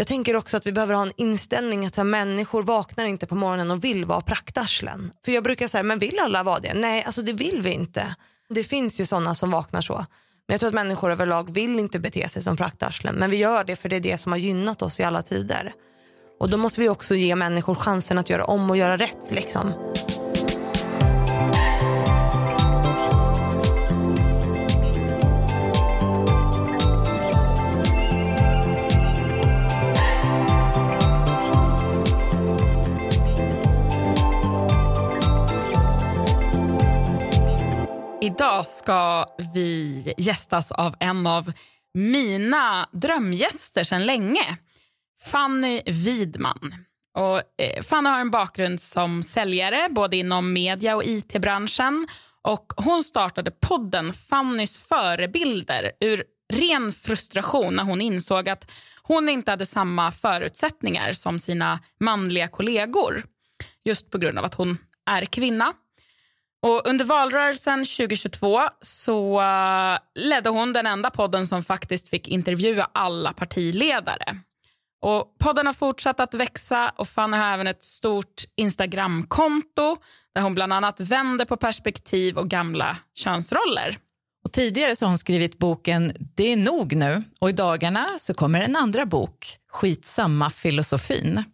jag tänker också att vi behöver ha en inställning att så här, människor vaknar inte på morgonen och vill vara praktarslen. För jag brukar säga, men vill alla vara det? Nej, alltså det vill vi inte. Det finns ju sådana som vaknar så. Men jag tror att människor överlag vill inte bete sig som praktarslen. Men vi gör det för det är det som har gynnat oss i alla tider. Och då måste vi också ge människor chansen att göra om och göra rätt. Liksom. Idag ska vi gästas av en av mina drömgäster sedan länge. Fanny Widman. Och, eh, Fanny har en bakgrund som säljare både inom media och it-branschen. Och Hon startade podden Fannys förebilder ur ren frustration när hon insåg att hon inte hade samma förutsättningar som sina manliga kollegor. Just på grund av att hon är kvinna. Och under valrörelsen 2022 så eh, ledde hon den enda podden som faktiskt fick intervjua alla partiledare. Och podden har fortsatt att växa och Fanny har även ett stort Instagramkonto där hon bland annat vänder på perspektiv och gamla könsroller. Och tidigare så har hon skrivit boken Det är nog nu och i dagarna så kommer en andra bok, Skitsamma filosofin.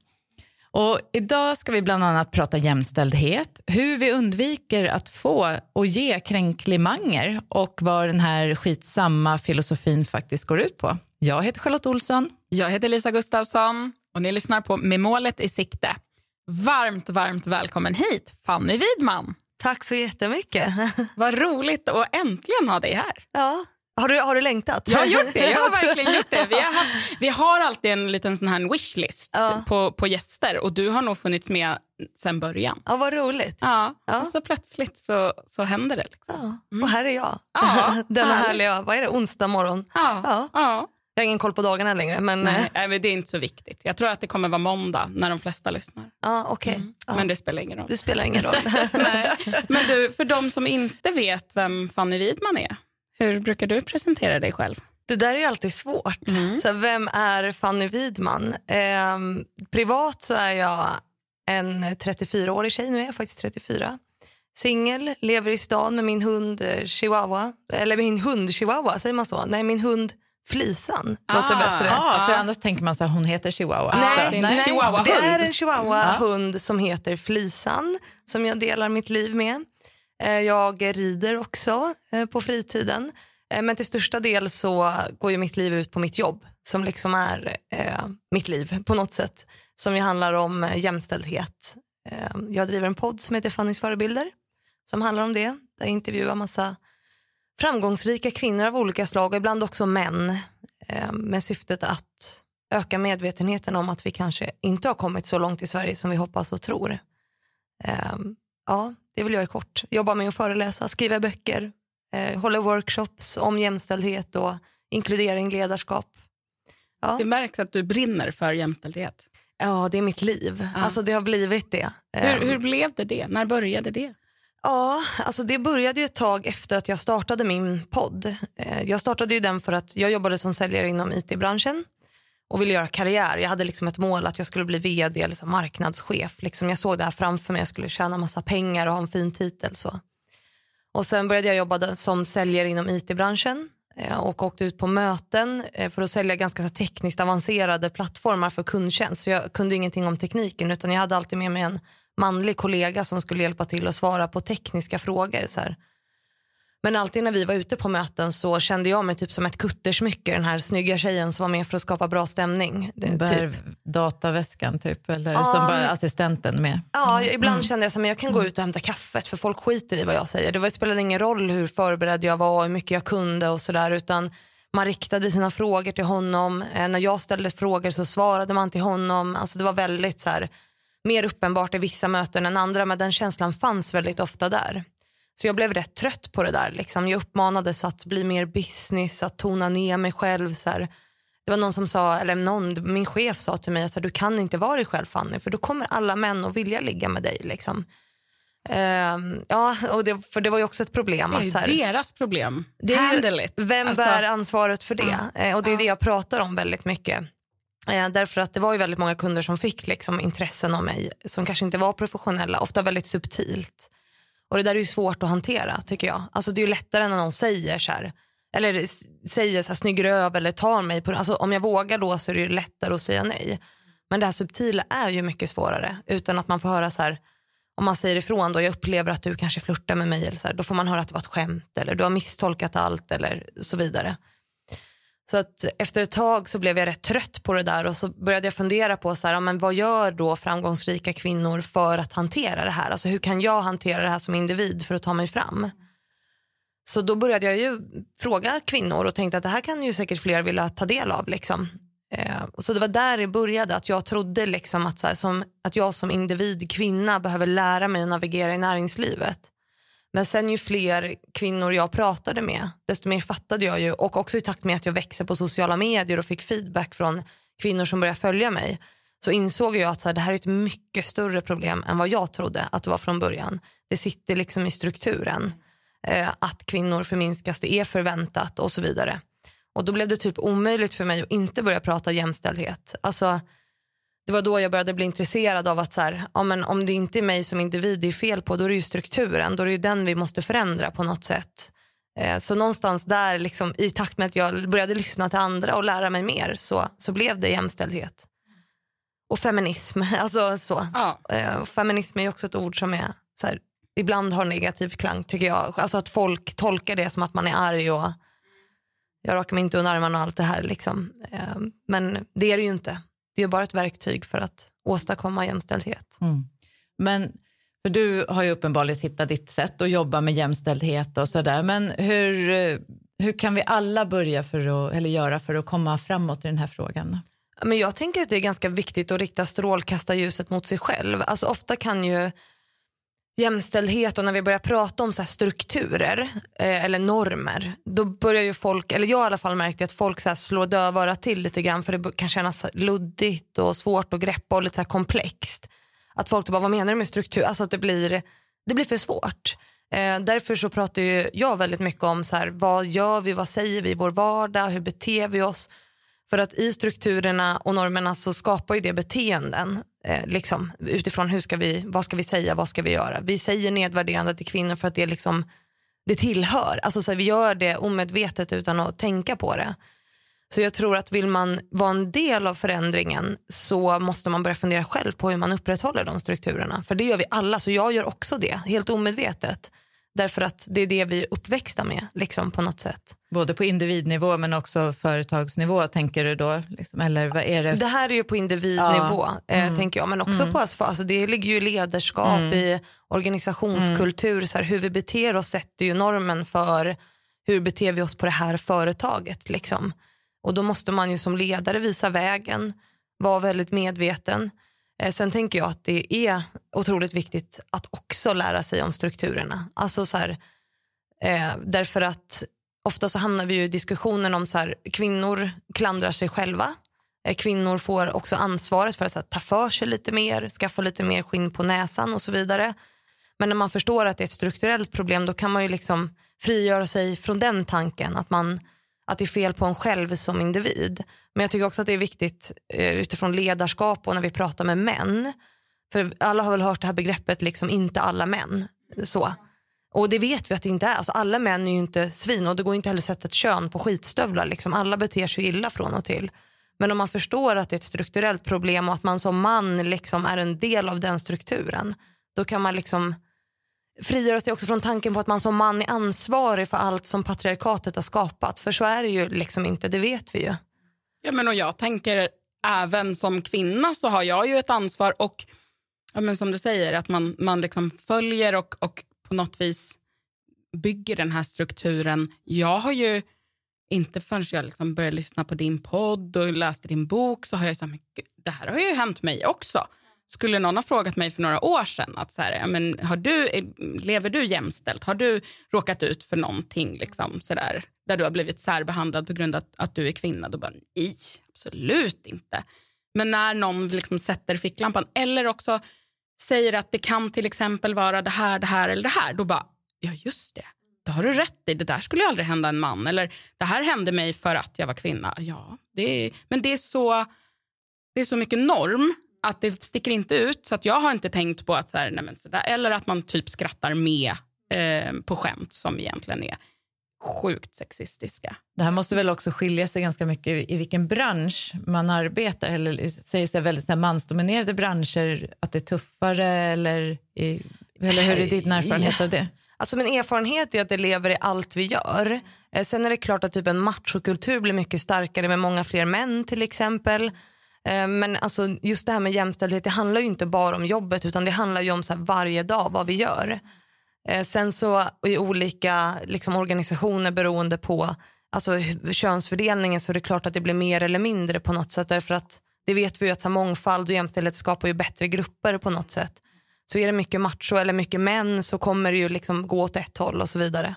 Och idag ska vi bland annat prata jämställdhet, hur vi undviker att få och ge kränklimanger och vad den här skitsamma filosofin faktiskt går ut på. Jag heter Charlotte Olsson. Jag heter Lisa Gustafsson och ni lyssnar på Med målet i sikte. Varmt, varmt välkommen hit, Fanny Widman. Tack så jättemycket. Vad roligt att äntligen ha dig här. Ja, har du, har du längtat? Jag har gjort det. Jag har verkligen gjort det. Vi har, haft, vi har alltid en liten sån här wishlist ja. på, på gäster och du har nog funnits med sen början. Ja, vad roligt. Ja, ja. Och så plötsligt så, så händer det. Liksom. Ja. Och här är jag. Ja, Denna härliga, vad är det, onsdag morgon. Ja. Ja. ja. Jag har ingen koll på dagarna längre. Men... Nej, nej, men det är inte så viktigt. Jag tror att det kommer vara måndag när de flesta lyssnar. Ja, okay. Mm. Men det spelar ingen roll. Det spelar ingen roll. nej. Men du, för de som inte vet vem Fanny Widman är, hur brukar du presentera dig själv? Det där är alltid svårt. Mm. Så vem är Fanny Widman? Eh, privat så är jag en 34-årig tjej, nu är jag faktiskt 34. Singel, lever i stan med min hund eh, chihuahua. Eller min hund chihuahua, säger man så? Nej, min hund Flisan ah, låter bättre. Ah, för annars tänker man att hon heter chihuahua. Nej, nej, chihuahua det är en chihuahua-hund som heter Flisan som jag delar mitt liv med. Eh, jag rider också eh, på fritiden. Eh, men till största del så går ju mitt liv ut på mitt jobb som liksom är eh, mitt liv på något sätt. Som ju handlar om jämställdhet. Eh, jag driver en podd som heter Fannys förebilder som handlar om det. Där jag intervjuar massa framgångsrika kvinnor av olika slag och ibland också män eh, med syftet att öka medvetenheten om att vi kanske inte har kommit så långt i Sverige som vi hoppas och tror. Eh, ja, det vill jag i kort. Jobba med att föreläsa, skriva böcker, eh, hålla workshops om jämställdhet och inkludering, ledarskap. Ja. Det märks att du brinner för jämställdhet. Ja, det är mitt liv. Ja. Alltså det har blivit det. Hur, ehm. hur blev det det? När började det? Ja, alltså det började ju ett tag efter att jag startade min podd. Eh, jag startade ju den för att jag jobbade som säljare inom it-branschen och ville göra karriär. Jag hade liksom ett mål att jag skulle bli vd eller så marknadschef. Liksom jag såg det här framför mig, jag skulle tjäna massa pengar och ha en fin titel. Så. Och sen började jag jobba som säljare inom it-branschen eh, och åkte ut på möten eh, för att sälja ganska tekniskt avancerade plattformar för kundtjänst. Så jag kunde ingenting om tekniken utan jag hade alltid med mig en manlig kollega som skulle hjälpa till att svara på tekniska frågor. Så här. Men alltid när vi var ute på möten så kände jag mig typ som ett kuttersmycke, den här snygga tjejen som var med för att skapa bra stämning. Bär typ. dataväskan typ, eller ja, som bara assistenten med? Ja, ibland mm. kände jag att jag kan gå ut och hämta kaffet för folk skiter i vad jag säger. Det spelade ingen roll hur förberedd jag var, hur mycket jag kunde och sådär utan man riktade sina frågor till honom. Eh, när jag ställde frågor så svarade man till honom. Alltså det var väldigt så här, mer uppenbart i vissa möten än andra men den känslan fanns väldigt ofta där. Så jag blev rätt trött på det där. Liksom. Jag uppmanades att bli mer business, att tona ner mig själv. Så här. Det var någon som sa, eller någon, min chef sa till mig att du kan inte vara dig själv Fanny för då kommer alla män att vilja ligga med dig. Liksom. Uh, ja, och det, för det var ju också ett problem. Det är att, så här, deras problem. Det är, Vem alltså, bär ansvaret för det? Uh, och det är uh. det jag pratar om väldigt mycket. Eh, därför att det var ju väldigt många kunder som fick liksom intressen av mig som kanske inte var professionella, ofta väldigt subtilt. Och det där är ju svårt att hantera tycker jag. Alltså det är ju lättare när någon säger så här, eller säger så här, snygg röv eller tar mig på alltså om jag vågar då så är det ju lättare att säga nej. Men det här subtila är ju mycket svårare utan att man får höra så här, om man säger ifrån då, jag upplever att du kanske flörtar med mig eller så här, då får man höra att det var ett skämt eller du har misstolkat allt eller så vidare. Så att efter ett tag så blev jag rätt trött på det där och så började jag fundera på så här, men vad gör då framgångsrika kvinnor för att hantera det här? Alltså hur kan jag hantera det här som individ för att ta mig fram? Så då började jag ju fråga kvinnor och tänkte att det här kan ju säkert fler vilja ta del av. Liksom. Eh, så det var där det började, att jag trodde liksom att, så här, som, att jag som individ, kvinna, behöver lära mig att navigera i näringslivet. Men sen ju fler kvinnor jag pratade med, desto mer fattade jag ju och också i takt med att jag växer på sociala medier och fick feedback från kvinnor som började följa mig så insåg jag att så här, det här är ett mycket större problem än vad jag trodde att det var från början. Det sitter liksom i strukturen. Eh, att kvinnor förminskas, det är förväntat och så vidare. Och då blev det typ omöjligt för mig att inte börja prata jämställdhet. Alltså, det var då jag började bli intresserad av att så här, ja, men om det inte är mig som individ det är fel på, då är det ju strukturen. Då är det ju den vi måste förändra på något sätt. Eh, så någonstans där, liksom, i takt med att jag började lyssna till andra och lära mig mer så, så blev det jämställdhet. Och feminism. Alltså, så. Ja. Eh, feminism är också ett ord som är, så här, ibland har negativ klang tycker jag. Alltså att folk tolkar det som att man är arg och jag rakar mig inte under armarna och allt det här. Liksom. Eh, men det är det ju inte. Det är bara ett verktyg för att åstadkomma jämställdhet. Mm. Men för du har ju uppenbarligen hittat ditt sätt att jobba med jämställdhet och sådär. Men hur, hur kan vi alla börja för att, eller göra för att komma framåt i den här frågan? Men jag tänker att det är ganska viktigt att rikta strålkastarljuset mot sig själv. Alltså ofta kan ju jämställdhet och när vi börjar prata om så strukturer eh, eller normer då börjar ju folk, eller jag i alla fall märkte att folk så slår dövörat till lite grann för det kan kännas luddigt och svårt att greppa och lite så komplext. Att folk bara, vad menar du med struktur? Alltså att det blir, det blir för svårt. Eh, därför så pratar ju jag väldigt mycket om så här, vad gör vi, vad säger vi i vår vardag, hur beter vi oss? För att i strukturerna och normerna så skapar ju det beteenden eh, liksom, utifrån hur ska vi, vad ska vi säga, vad ska vi göra. Vi säger nedvärderande till kvinnor för att det, liksom, det tillhör. Alltså, så här, vi gör det omedvetet utan att tänka på det. Så jag tror att vill man vara en del av förändringen så måste man börja fundera själv på hur man upprätthåller de strukturerna. För det gör vi alla, så jag gör också det, helt omedvetet. Därför att det är det vi är uppväxta med liksom, på något sätt. Både på individnivå men också företagsnivå tänker du då? Liksom, eller vad är det? det här är ju på individnivå ja. eh, mm. tänker jag. Men också mm. på alltså, det ligger ju ledarskap, mm. i organisationskultur. Så här, hur vi beter oss sätter ju normen för hur beter vi oss på det här företaget. Liksom. Och då måste man ju som ledare visa vägen, vara väldigt medveten. Eh, sen tänker jag att det är otroligt viktigt att också lära sig om strukturerna. Alltså så här, eh, därför att ofta så hamnar vi i diskussionen om så här, kvinnor klandrar sig själva. Eh, kvinnor får också ansvaret för att här, ta för sig lite mer, skaffa lite mer skinn på näsan och så vidare. Men när man förstår att det är ett strukturellt problem då kan man ju liksom frigöra sig från den tanken att man att det är fel på en själv som individ. Men jag tycker också att det är viktigt eh, utifrån ledarskap och när vi pratar med män. För alla har väl hört det här begreppet liksom inte alla män. Så. Och det vet vi att det inte är. Alltså, alla män är ju inte svin och det går inte heller att sätta ett kön på skitstövlar. Liksom. Alla beter sig illa från och till. Men om man förstår att det är ett strukturellt problem och att man som man liksom är en del av den strukturen. Då kan man liksom frigöra sig också från tanken på att man som man är ansvarig för allt som patriarkatet har skapat. För så är det ju liksom inte, det vet vi ju. Ja, men och jag tänker även som kvinna så har jag ju ett ansvar och ja, men som du säger att man, man liksom följer och, och på något vis bygger den här strukturen. Jag har ju inte förrän jag liksom började lyssna på din podd och läste din bok så har jag sagt det här har ju hänt mig också. Skulle någon ha frågat mig för några år sedan att så här, men har du, eh, lever du jämställt? Har du råkat ut för någonting liksom, så där, där du har blivit särbehandlad på grund av att, att du är kvinna? Då bara nej, absolut inte. Men när någon liksom sätter ficklampan eller också säger att det kan till exempel vara det här, det här eller det här. Då bara, ja just det, det har du rätt i. Det där skulle ju aldrig hända en man. Eller det här hände mig för att jag var kvinna. Ja, det är, men det är så det är så mycket norm att det sticker inte ut. Så att jag har inte tänkt på att så här, nej men så där, eller att man typ skrattar med eh, på skämt som egentligen är sjukt sexistiska. Det här måste väl också skilja sig ganska mycket i vilken bransch man arbetar. Eller säger sig väldigt så mansdominerade branscher att det är tuffare eller, i, eller hur är din erfarenhet av det? Alltså min erfarenhet är att det lever i allt vi gör. Eh, sen är det klart att typ en machokultur blir mycket starkare med många fler män till exempel. Eh, men alltså just det här med jämställdhet det handlar ju inte bara om jobbet utan det handlar ju om så varje dag vad vi gör. Eh, sen så i olika liksom, organisationer beroende på alltså, könsfördelningen så är det klart att det blir mer eller mindre på något sätt därför att det vet vi ju att så mångfald och jämställdhet skapar ju bättre grupper på något sätt. Så är det mycket macho eller mycket män så kommer det ju liksom gå åt ett håll och så vidare.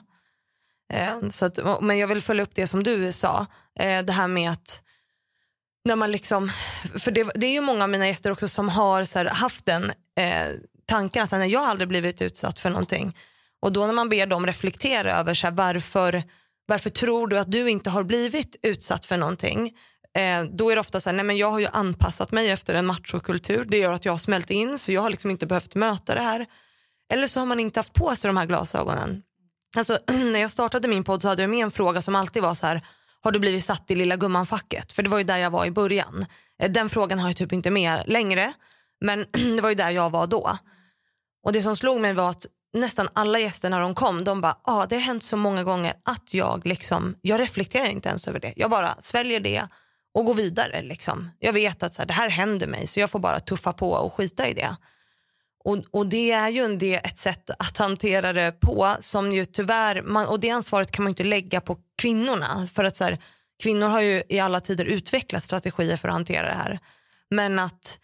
Eh, så att, men jag vill följa upp det som du sa, det här med att när man liksom, för det, det är ju många av mina gäster också som har så här, haft den eh, tanken att jag har aldrig blivit utsatt för någonting. Och då när man ber dem reflektera över så här, varför, varför tror du att du inte har blivit utsatt för någonting? Eh, då är det ofta så här, nej men jag har ju anpassat mig efter en machokultur. Det gör att jag har smält in så jag har liksom inte behövt möta det här. Eller så har man inte haft på sig de här glasögonen. Alltså, när jag startade min podd så hade jag med en fråga som alltid var så här, har du blivit satt i lilla gumman-facket? För det var ju där jag var i början. Eh, den frågan har jag typ inte med längre. Men det var ju där jag var då. Och det som slog mig var att nästan alla gäster när de kom, de bara, ah, det har hänt så många gånger att jag liksom, jag reflekterar inte ens över det. Jag bara sväljer det och går vidare. Liksom. Jag vet att så här, det här händer mig så jag får bara tuffa på och skita i det. Och, och det är ju en del, ett sätt att hantera det på som ju tyvärr, man, och det ansvaret kan man inte lägga på kvinnorna. För att så här, kvinnor har ju i alla tider utvecklat strategier för att hantera det här. Men att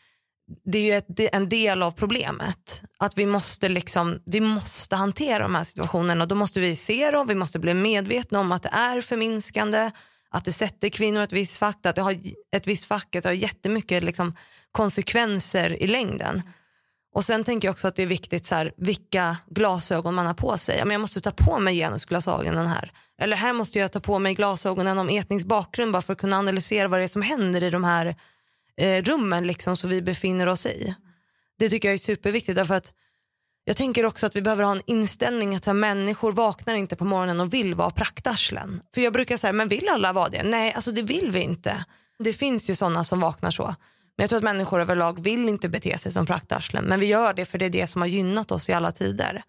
det är ju ett, en del av problemet. Att vi måste, liksom, vi måste hantera de här situationerna. Då måste vi se dem, vi måste bli medvetna om att det är förminskande, att det sätter kvinnor i ett visst fack, att det har ett visst fack, att det har jättemycket liksom, konsekvenser i längden. Och sen tänker jag också att det är viktigt så här, vilka glasögon man har på sig. Jag måste ta på mig genusglasögonen här. Eller här måste jag ta på mig glasögonen om etnisk bakgrund bara för att kunna analysera vad det är som händer i de här eh, rummen liksom, som vi befinner oss i. Det tycker jag är superviktigt därför att jag tänker också att vi behöver ha en inställning att här, människor vaknar inte på morgonen och vill vara praktarslen. För jag brukar säga, men vill alla vara det? Nej, alltså det vill vi inte. Det finns ju sådana som vaknar så. Men jag tror att människor överlag vill inte bete sig som praktarslen. Men vi gör det för det är det som har gynnat oss i alla tider.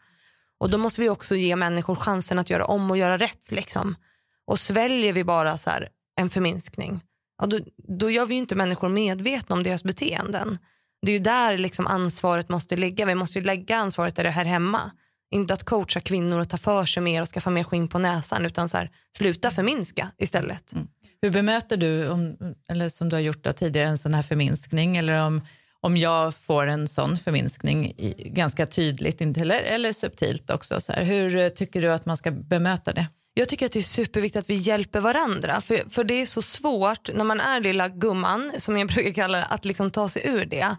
Och då måste vi också ge människor chansen att göra om och göra rätt. Liksom. Och sväljer vi bara så här, en förminskning ja, då, då gör vi ju inte människor medvetna om deras beteenden. Det är ju där liksom ansvaret måste ligga. Vi måste ju lägga ansvaret där det här hemma. Inte att coacha kvinnor att ta för sig mer och skaffa mer skinn på näsan utan så här, sluta förminska istället. Mm. Hur bemöter du, om, eller som du har gjort tidigare, en sån här förminskning eller om, om jag får en sån förminskning i, ganska tydligt eller, eller subtilt också? Så här, hur eh, tycker du att man ska bemöta det? Jag tycker att det är superviktigt att vi hjälper varandra. För, för det är så svårt när man är lilla gumman, som jag brukar kalla det, att liksom ta sig ur det.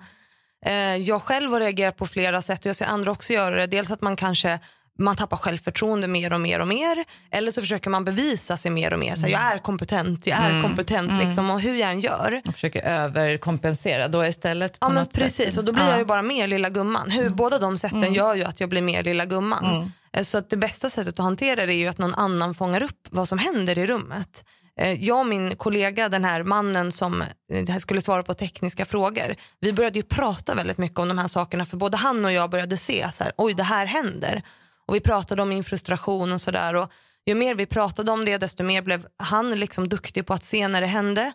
Eh, jag själv har reagerat på flera sätt och jag ser andra också göra det. Dels att man kanske man tappar självförtroende mer och mer och mer. Eller så försöker man bevisa sig mer och mer. Så här, jag är kompetent, jag är mm. kompetent mm. liksom, och hur jag än gör. Man försöker överkompensera då istället. ja men precis sätt. och då blir ja. jag ju bara mer lilla gumman. Hur, mm. Båda de sätten mm. gör ju att jag blir mer lilla gumman. Mm. Eh, så att det bästa sättet att hantera det är ju att någon annan fångar upp vad som händer i rummet. Eh, jag och min kollega, den här mannen som eh, skulle svara på tekniska frågor, vi började ju prata väldigt mycket om de här sakerna för både han och jag började se så här, oj det här händer. Och vi pratade om min frustration och sådär. Ju mer vi pratade om det desto mer blev han liksom duktig på att se när det hände.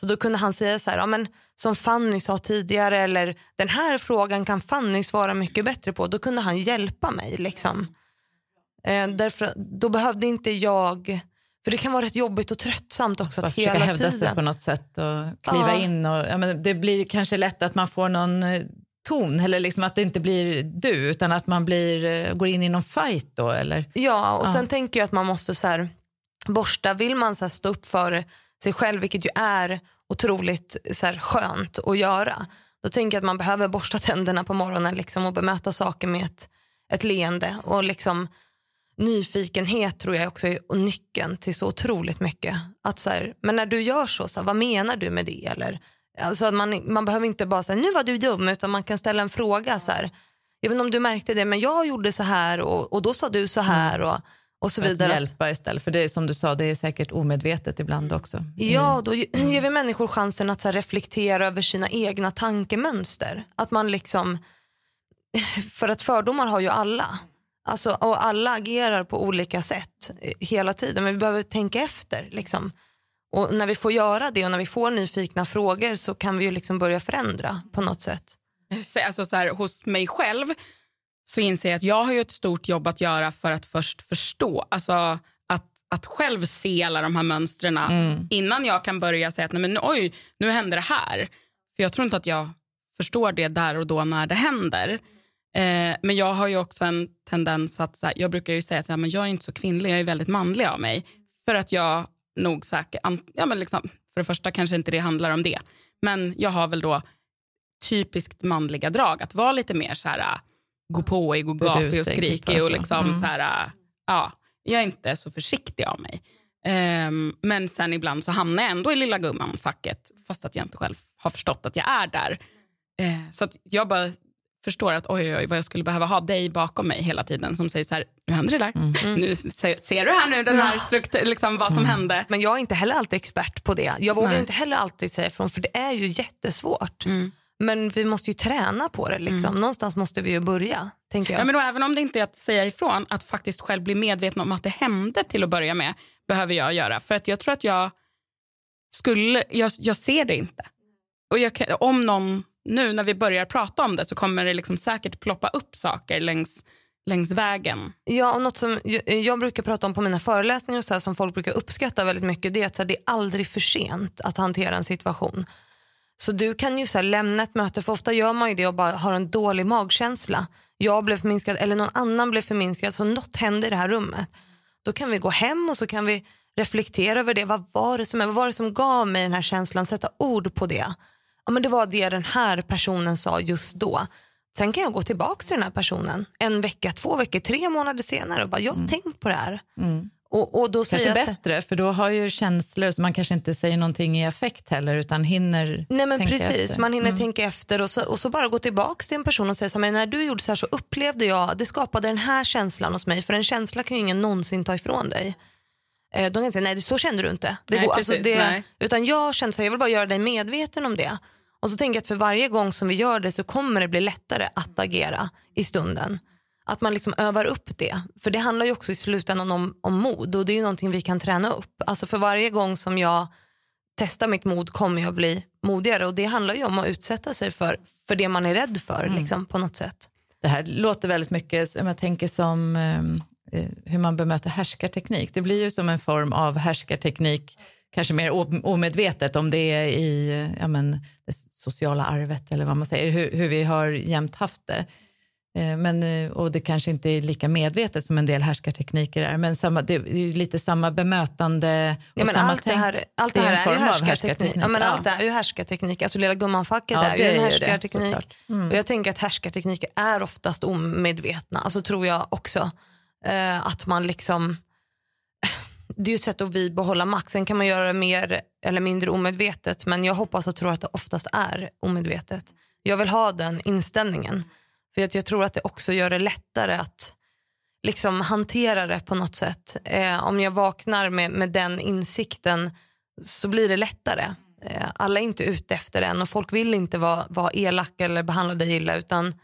Så då kunde han säga så här, ja, men som Fanny sa tidigare eller den här frågan kan Fanny svara mycket bättre på. Då kunde han hjälpa mig. Liksom. Eh, därför, då behövde inte jag, för det kan vara rätt jobbigt och tröttsamt också. Att hela försöka hävda sig på något sätt och kliva ja. in. Och, ja, men det blir kanske lätt att man får någon eh, ton, eller liksom att det inte blir du utan att man blir, eh, går in i någon fight då? Eller? Ja, och ja. sen tänker jag att man måste så här, borsta, vill man så här, stå upp för sig själv, vilket ju är otroligt så här, skönt att göra, då tänker jag att man behöver borsta tänderna på morgonen liksom, och bemöta saker med ett, ett leende och liksom nyfikenhet tror jag också är nyckeln till så otroligt mycket. Att så här, men när du gör så, så här, vad menar du med det? Eller Alltså man, man behöver inte bara säga nu var du dum utan man kan ställa en fråga så här. Jag vet inte om du märkte det men jag gjorde så här och, och då sa du så här och, och så För att vidare. hjälpa istället. För det är som du sa, det är säkert omedvetet ibland också. Ja, då ge- ger vi människor chansen att reflektera över sina egna tankemönster. Att man liksom, för att fördomar har ju alla. Alltså, och alla agerar på olika sätt eh, hela tiden, men vi behöver tänka efter. Liksom. Och när vi får göra det och när vi får nyfikna frågor så kan vi ju liksom börja förändra på något sätt. Så- alltså så här, hos mig själv så inser jag att jag har ju ett stort jobb att göra för att först förstå. Alltså att, att själv se alla de här mönstren innan jag kan börja säga att nej men, oj, nu händer det här. För jag tror inte att jag förstår det där och då när det händer. Eh, men jag har ju också en tendens att, så här, jag brukar ju säga att men jag är inte så kvinnlig, jag är väldigt manlig av mig. För att jag nog säkert, ja men liksom, för det första kanske inte det handlar om det. Men jag har väl då typiskt manliga drag. Att vara lite mer så här, äh, gå på och gapig och skrikig. Och liksom Mm. så här, äh, ja, jag är inte så försiktig av mig. Ehm, men sen ibland så hamnar jag ändå i lilla gumman-facket fast att jag inte själv har förstått att jag är där. Eh, så att jag bara förstår att oj, oj, vad jag skulle behöva ha dig bakom mig hela tiden som säger så här, nu händer det där. Mm. Nu ser, ser du här nu den här struktur, liksom vad som hände. Men jag är inte heller alltid expert på det. Jag vågar Nej. inte heller alltid säga ifrån för det är ju jättesvårt. Mm. Men vi måste ju träna på det. Liksom. Någonstans måste vi ju börja. Tänker jag. Ja, men då, även om det inte är att säga ifrån, att faktiskt själv bli medveten om att det hände till att börja med, behöver jag göra. För att jag tror att jag skulle, jag, jag ser det inte. Och jag, om någon, nu när vi börjar prata om det så kommer det liksom säkert ploppa upp saker längs, längs vägen. Ja, och något som jag, jag brukar prata om på mina föreläsningar och så här, som folk brukar uppskatta väldigt mycket det är att så här, det är aldrig för sent att hantera en situation. Så du kan ju så här, lämna ett möte, för ofta gör man ju det och bara har en dålig magkänsla. Jag blev förminskad eller någon annan blev förminskad så något hände i det här rummet. Då kan vi gå hem och så kan vi reflektera över det. Vad var det som, vad var det som gav mig den här känslan? Sätta ord på det. Ja, men det var det den här personen sa just då. Sen kan jag gå tillbaka till den här personen en vecka, två veckor, tre månader senare och bara jag har tänkt på det här. Och, och då säger Kanske jag att, bättre, för då har ju känslor, så man kanske inte säger någonting i affekt heller, utan hinner Nej men tänka precis, efter. Mm. man hinner tänka efter och så, och så bara gå tillbaka till en person och säga så här, men när du gjorde så här så upplevde jag, det skapade den här känslan hos mig, för en känsla kan ju ingen någonsin ta ifrån dig. Eh, de kan inte säga nej så kände du inte. Det Nej, går, alltså, precis, det, nej. utan jag kände så här, jag vill bara göra dig medveten om det. Och så tänker jag att för varje gång som vi gör det så kommer det bli lättare att agera i stunden. Att man liksom övar upp det. För det handlar ju också i slutändan om, om mod och det är ju någonting vi kan träna upp. Alltså för varje gång som jag testar mitt mod kommer jag bli modigare och det handlar ju om att utsätta sig för, för det man är rädd för liksom, på något sätt. Det här låter väldigt mycket, om jag tänker som eh, eh, hur man bemöter härskarteknik. Det blir ju som en form av härskarteknik, kanske mer omedvetet om det är i eh, ja, men, det sociala arvet eller vad man säger, hur, hur vi har jämt haft det. Eh, Men, eh, och det kanske inte är lika medvetet som en del härskartekniker är, men samma, det är lite samma bemötande och Ja, samma allt det här, allt Det det är här är, ju härskarteknik. härskarteknik, Ja, men ja. Allt det här är ju härskarteknik. Alltså lilla gummanfacket Ja, är ju det en det, härskarteknik. såklart. Mm. och jag tänker att härskartekniker är oftast omedvetna. Alltså tror jag också. Eh, att man liksom det är ju ett sätt att vi behålla makt. Sen kan man göra det mer eller mindre omedvetet men jag hoppas och tror att det oftast är omedvetet. Jag vill ha den inställningen. För att jag tror att det också gör det lättare att liksom hantera det på något sätt. Eh, om jag vaknar med, med den insikten så blir det lättare. Eh, alla är inte ute efter en och folk vill inte vara, vara elaka eller behandla dig illa utan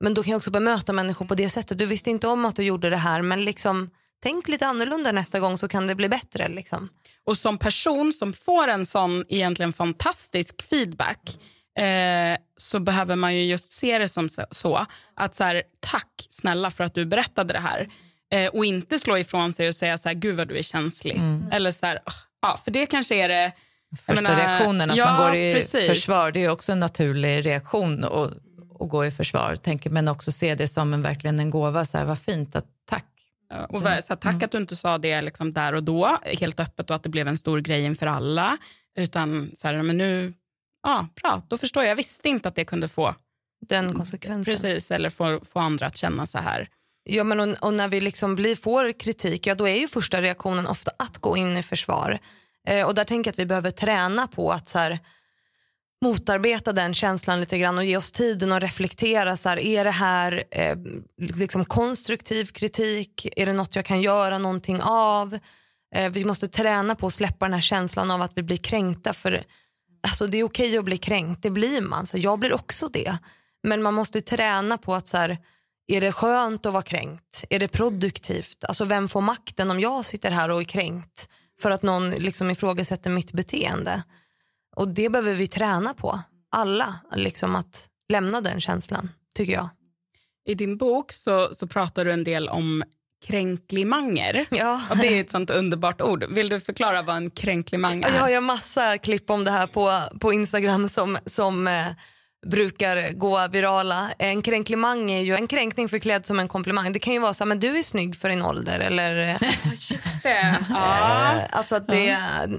men då kan jag också bemöta människor på det sättet. Du visste inte om att du gjorde det här men liksom tänk lite annorlunda nästa gång så kan det bli bättre. Liksom. Och som person som får en sån egentligen fantastisk feedback eh, så behöver man ju just se det som så, att så här, tack snälla för att du berättade det här. Eh, och inte slå ifrån sig och säga så här, gud vad du är känslig. Eller så här, ja, för det kanske är det Första menar, reaktionen, att ja, man går i precis. försvar, det är ju också en naturlig reaktion att, att gå i försvar. Tänker, men också se det som en, verkligen en gåva, så här, vad fint, att, tack. Ja, Och så här, tack att du inte sa det liksom där och då, helt öppet och att det blev en stor grej inför alla. Utan så här, men nu, ja bra, då förstår jag. Jag visste inte att det kunde få, Den konsekvensen. precis, eller få, få andra att känna så här. Ja, men och, och när vi liksom blir, får kritik, ja, då är ju första reaktionen ofta att gå in i försvar. Eh, och där tänker jag att vi behöver träna på att så här, motarbeta den känslan lite grann och ge oss tiden att reflektera. Så här, är det här eh, liksom konstruktiv kritik? Är det något jag kan göra någonting av? Eh, vi måste träna på att släppa den här känslan av att vi blir kränkta. För alltså, Det är okej att bli kränkt, det blir man. Så jag blir också det. Men man måste träna på att så här, är det skönt att vara kränkt? Är det produktivt? Alltså vem får makten om jag sitter här och är kränkt för att någon liksom ifrågasätter mitt beteende? Och det behöver vi träna på, alla, liksom att lämna den känslan, tycker jag. I din bok så, så pratar du en del om kränklimanger. Ja. Och det är ett sånt underbart ord. Vill du förklara vad en kränklimang är? Jag har ju massa klipp om det här på, på Instagram som, som eh, brukar gå virala. En kränklimang är ju en kränkning förklädd som en komplimang. Det kan ju vara så här, men du är snygg för din ålder eller eh, Just det. Ja. Eh, Alltså att det,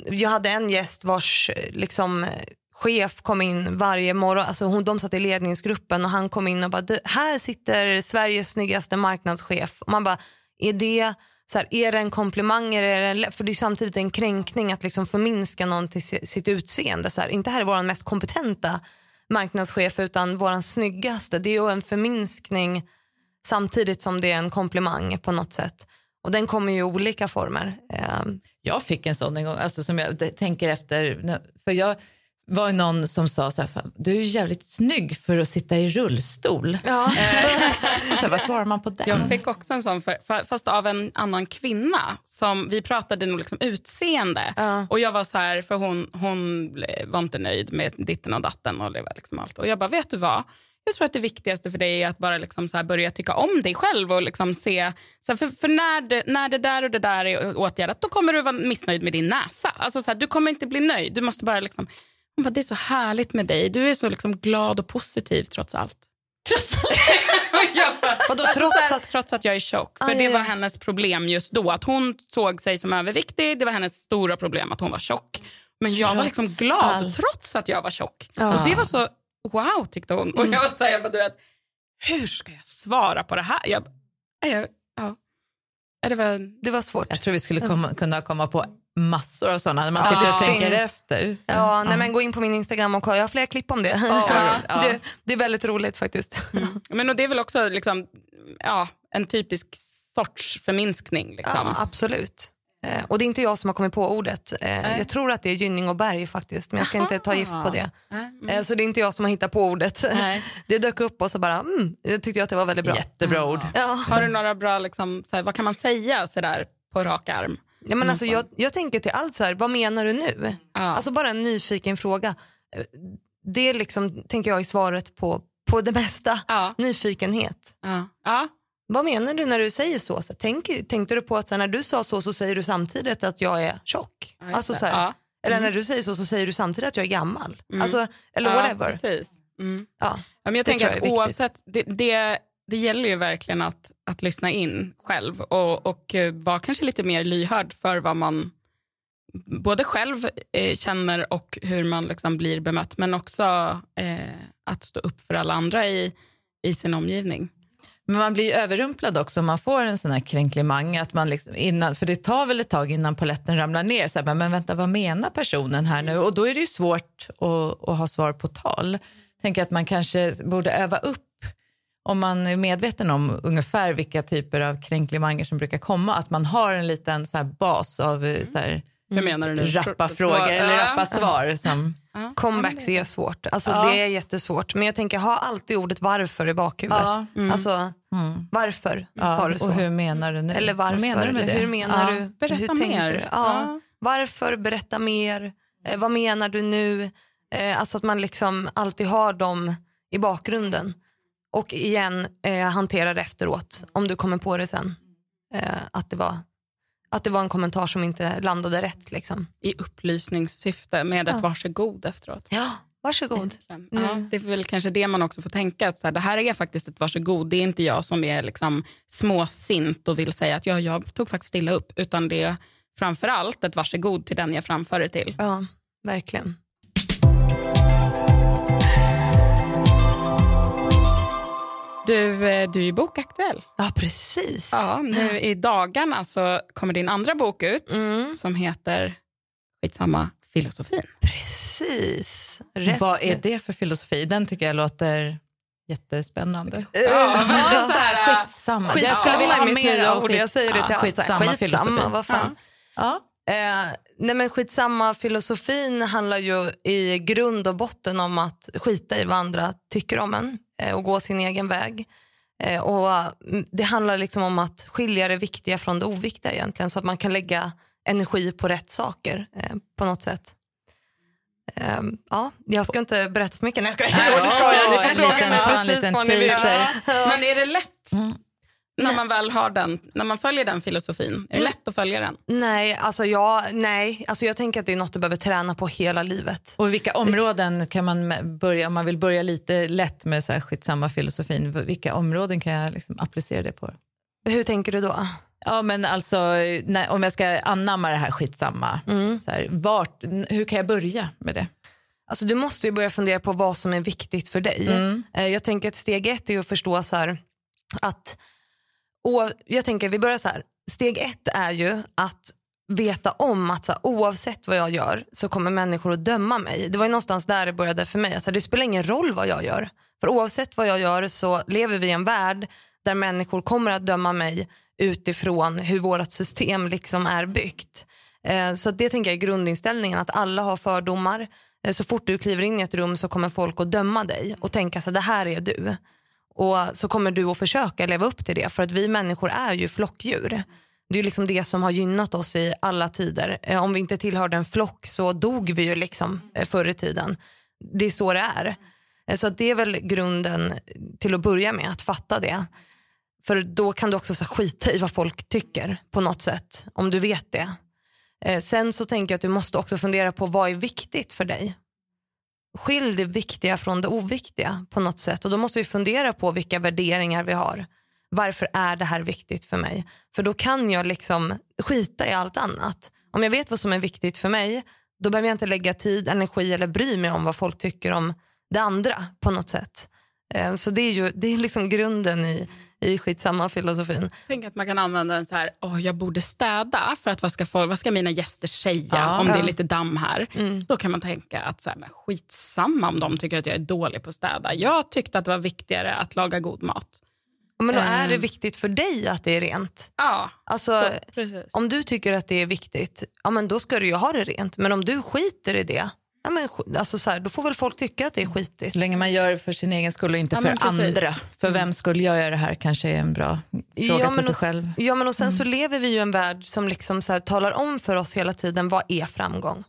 jag hade en gäst vars eh, liksom, chef kom in varje morgon, alltså hon, de satt i ledningsgruppen och han kom in och bara, "Du, här sitter Sveriges snyggaste marknadschef. Och man bara, är det, så här, är det en komplimang? Är det en, för det är samtidigt en kränkning att liksom förminska någon till si- sitt utseende. Så här, inte här är vår mest kompetenta marknadschef utan vår snyggaste. Det är ju en förminskning samtidigt som det är en komplimang på något sätt. Och den kommer ju i olika former. Eh, jag fick en sån en gång, alltså som jag tänker efter. För jag var ju någon som sa så här, "Fan, du är ju jävligt snygg för att sitta i rullstol. ja. Så, så här, vad svarar man på den? Jag fick också en sån, för, fast av en annan kvinna. Som, vi pratade nog liksom utseende. Ja. Och jag var så här, för hon, hon var inte nöjd med ditten och datten. Och det var liksom allt. Och jag bara, vet du vad? Jag tror att det viktigaste för dig är att bara liksom så här börja tycka om dig själv. och liksom se, så här, för, för när, det, när det där och det där är åtgärdat, då kommer du vara missnöjd med din näsa. Alltså så här, du kommer inte bli nöjd. Du måste bara liksom, hon bara, det är så härligt med dig. Du är så liksom glad och positiv trots allt. Trots Vadå, Alltså, trots så här, att- trots att jag är tjock. För Aj, det var aj. hennes problem just då. Att hon såg sig som överviktig. Det var hennes stora problem att hon var tjock. Men jag var liksom glad allt. trots att jag var tjock. Ja. Och det var så wow tyckte hon. Och jag var så här, jag bara, du vet, hur ska jag svara på det här? Jag, jag, ja. Ja, Det var, Det var svårt. Jag tror vi skulle komma, kunna komma på massor av sådana när man Ja, sitter och det tänker finns. efter. Så, Ja, nej, men gå in på min Instagram och kolla. Jag har flera klipp om det. Ja, ja. det, det är väldigt roligt faktiskt. men och det är väl också liksom, ja, en typisk sorts förminskning. Liksom. Ja, absolut. Eh, och det är inte jag som har kommit på ordet. Eh, jag tror att det är Gynning och Berg faktiskt, men jag ska inte ta gift på det. Mm. Eh, så det är inte jag som har hittat på ordet. Nej. Det dök upp och så bara, mm, jag tyckte jag att det var väldigt bra. Jättebra ord. Ja. Har du några bra, liksom, så här, vad kan man säga så där, på rak arm? Ja, men alltså, jag, jag tänker till allt så här, vad menar du nu? Ja. Alltså bara en nyfiken fråga. Det är liksom, tänker jag, är svaret på, på det mesta. Ja. Nyfikenhet. Ja. Ja. Vad menar du när du säger så? så tänk, tänkte du på att här, när du sa så så säger du samtidigt att jag är tjock? alltså, så här. Eller när du säger så så säger du samtidigt att jag är gammal? Alltså, eller whatever. precis. Mm. Ja. Men jag Det tänker jag att oavsett, det, det, det gäller ju verkligen att, att lyssna in själv och, och eh, vara kanske lite mer lyhörd för vad man både själv eh, känner och hur man liksom blir bemött men också eh, att stå upp för alla andra i, i sin omgivning. Men man blir ju överrumplad också om man får en sån här kränklimang. Att man liksom innan, för det tar väl ett tag innan poletten ramlar ner. Så här, men vänta, vad menar personen här nu? Och då är det ju svårt att, att ha svar på tal. Tänker att man kanske borde öva upp om man är medveten om ungefär vilka typer av kränklimanger som brukar komma. Att man har en liten så här bas av eh, så här, Hur menar du nu? rappa frågor svar- eller Ja. rappa svar. Som, Ja. Comebacks är svårt. Alltså, Ja. Det är jättesvårt. Men jag tänker ha alltid ordet varför i bakhuvudet. Ja. Alltså, varför ja, sa du så? och hur menar du nu? Eller varför? Vad menar du med det? Hur menar Ja. du? Berätta hur mer. Du? Ja. Ja. Varför? Berätta mer. Eh, vad menar du nu? Eh, alltså att man liksom alltid har dem i bakgrunden. Och igen eh, hanterar efteråt om du kommer på det sen. Eh, att, det var, att det var en kommentar som inte landade rätt. Liksom. I upplysningssyfte med Ja. varsågod efteråt. Ja, varsågod. Ja, det är väl kanske det man också får tänka. Att så här, det här är faktiskt ett varsågod. Det är inte jag som är liksom småsint och vill säga att ja, jag tog faktiskt illa upp. Utan det är framför allt ett varsågod till den jag framför det till. Ja, verkligen. Du, eh, du är bokaktuell. Ja, precis. Ja, nu i dagarna så kommer din andra bok ut Mm. som heter skitsamma, filosofin. Precis. Rätt. Vad är det för filosofi? Den tycker jag låter jättespännande. Ja, så här, skitsamma. Skitsamma jag vilja ha mer av ord. Jag säger det till skitsamma, Skitsamma, filosofi. vad fan. Ja. Eh, nej men skitsamma, filosofin handlar ju i grund och botten om att skita i vad andra tycker om en eh, och gå sin egen väg. Eh, och mm, Det handlar liksom om att skilja det viktiga från det oviktiga egentligen så att man kan lägga energi på rätt saker eh, på något sätt. Eh, ja, jag ska inte berätta för mycket. Nej, jag skojar. Jo, det ska jag. Ni får en fråga mig ta en precis liten vad ni vill. Men är det lätt när man väl har den, när man följer den filosofin? Är det lätt att följa den? Nej, alltså jag, nej. Alltså jag tänker att det är något du behöver träna på hela livet. Och i vilka områden kan man börja, om man vill börja lite lätt med så här skitsamma filosofin, vilka områden kan jag liksom applicera det på? Hur tänker du då? Ja men alltså, när, om jag ska anamma det här skitsamma, så här, vart, hur kan jag börja med det? Alltså du måste ju börja fundera på vad som är viktigt för dig. Eh, Jag tänker att steg ett är att förstå så här, att, och jag tänker vi börjar så här, steg ett är ju att veta om att så här, oavsett vad jag gör så kommer människor att döma mig. Det var ju någonstans där det började för mig. Att, här, det spelar ingen roll vad jag gör. För oavsett vad jag gör så lever vi i en värld där människor kommer att döma mig utifrån hur vårt system liksom är byggt. Eh, Så att det tänker jag är grundinställningen, att alla har fördomar. Eh, Så fort du kliver in i ett rum så kommer folk att döma dig och tänka så här, det här är du. Och så kommer du att försöka leva upp till det för att vi människor är ju flockdjur. Det är ju liksom det som har gynnat oss i alla tider. Eh, om vi inte tillhörde en flock så dog vi ju liksom eh, förr i tiden. Det är så det är. Eh, så att det är väl grunden till att börja med, att fatta det. För då kan du också så skita i vad folk tycker på något sätt, om du vet det. Sen så tänker jag att du måste också fundera på vad är viktigt för dig. Skilj det viktiga från det oviktiga på något sätt. Och då måste vi fundera på vilka värderingar vi har. Varför är det här viktigt för mig? För då kan jag liksom skita i allt annat. Om jag vet vad som är viktigt för mig, då behöver jag inte lägga tid, energi eller bry mig om vad folk tycker om det andra på något sätt. Eh, så det är ju det är liksom grunden i, i skitsamma filosofin. Tänk att man kan använda den så här, åh jag borde städa för att vad ska, folk, vad ska mina gäster säga Ja. om det är Ja. lite damm här? Mm. Då kan man tänka att så här, men skitsamma om de tycker att jag är dålig på att städa. Jag tyckte att det var viktigare att laga god mat. Men då är det Eh. viktigt för dig att det är rent. Ja, Alltså, precis. om du tycker att det är viktigt, ja, men då ska du ju ha det rent. Men om du skiter i det, ja, men, alltså, så här, då får väl folk tycka att det är skitigt. Så länge man gör för sin egen skull och inte Ja, för andra. För vem skulle jag göra det här kanske är en bra fråga Ja, till sig och- själv. Ja men och sen så lever vi ju i en värld som liksom så här, talar om för oss hela tiden vad är framgång?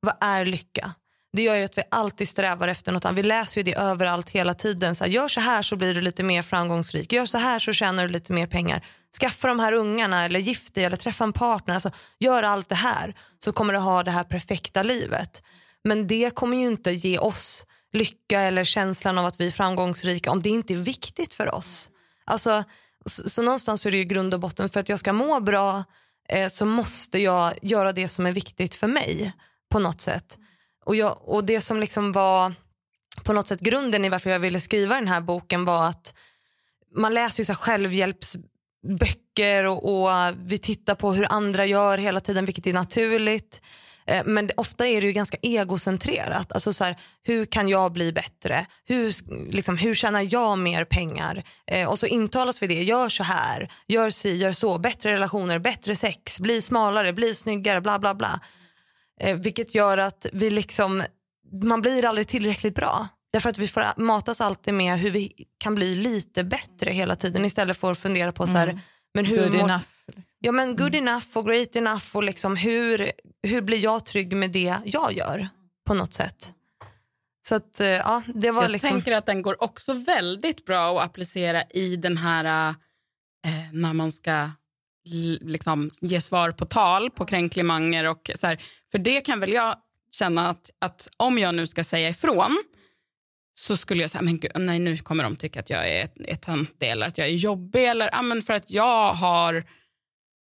Vad är lycka? Det gör ju att vi alltid strävar efter något annat. Vi läser ju det överallt hela tiden. Så här, gör så här så blir du lite mer framgångsrik. Gör så här så tjänar du lite mer pengar. Skaffa de här ungarna eller gift dig eller träffa en partner. Alltså, gör allt det här så kommer du ha det här perfekta livet. Men det kommer ju inte ge oss lycka eller känslan av att vi är framgångsrika om det inte är viktigt för oss. Alltså, så, så någonstans är det ju grund och botten för att jag ska må bra eh, så måste jag göra det som är viktigt för mig på något sätt. Och, jag, och det som liksom var på något sätt grunden i varför jag ville skriva den här boken var att man läser ju så här självhjälpsböcker och, och vi tittar på hur andra gör hela tiden vilket är naturligt. Eh, Men ofta är det ju ganska egocentrerat. Alltså så här, hur kan jag bli bättre? Hur, liksom, hur tjänar jag mer pengar? Eh, och så intalas vi det. Gör så här, gör si, gör så. Bättre relationer, bättre sex, bli smalare, bli snyggare, bla bla bla. Eh, vilket gör att vi liksom, man blir aldrig tillräckligt bra. Därför att vi får matas alltid med hur vi kan bli lite bättre hela tiden istället för att fundera på så här, men hur Good mår- enough. Ja men good enough och great enough och liksom hur, hur blir jag trygg med det jag gör på något sätt. Så att eh, ja, det var Jag liksom. tänker att den går också väldigt bra att applicera i den här eh, när man ska liksom, ge svar på tal, på kränklimanger och så här. För det kan väl jag känna att, att om jag nu ska säga ifrån så skulle jag säga, men gud, nej nu kommer de tycka att jag är, är töntig eller att jag är jobbig eller ja, men för att jag har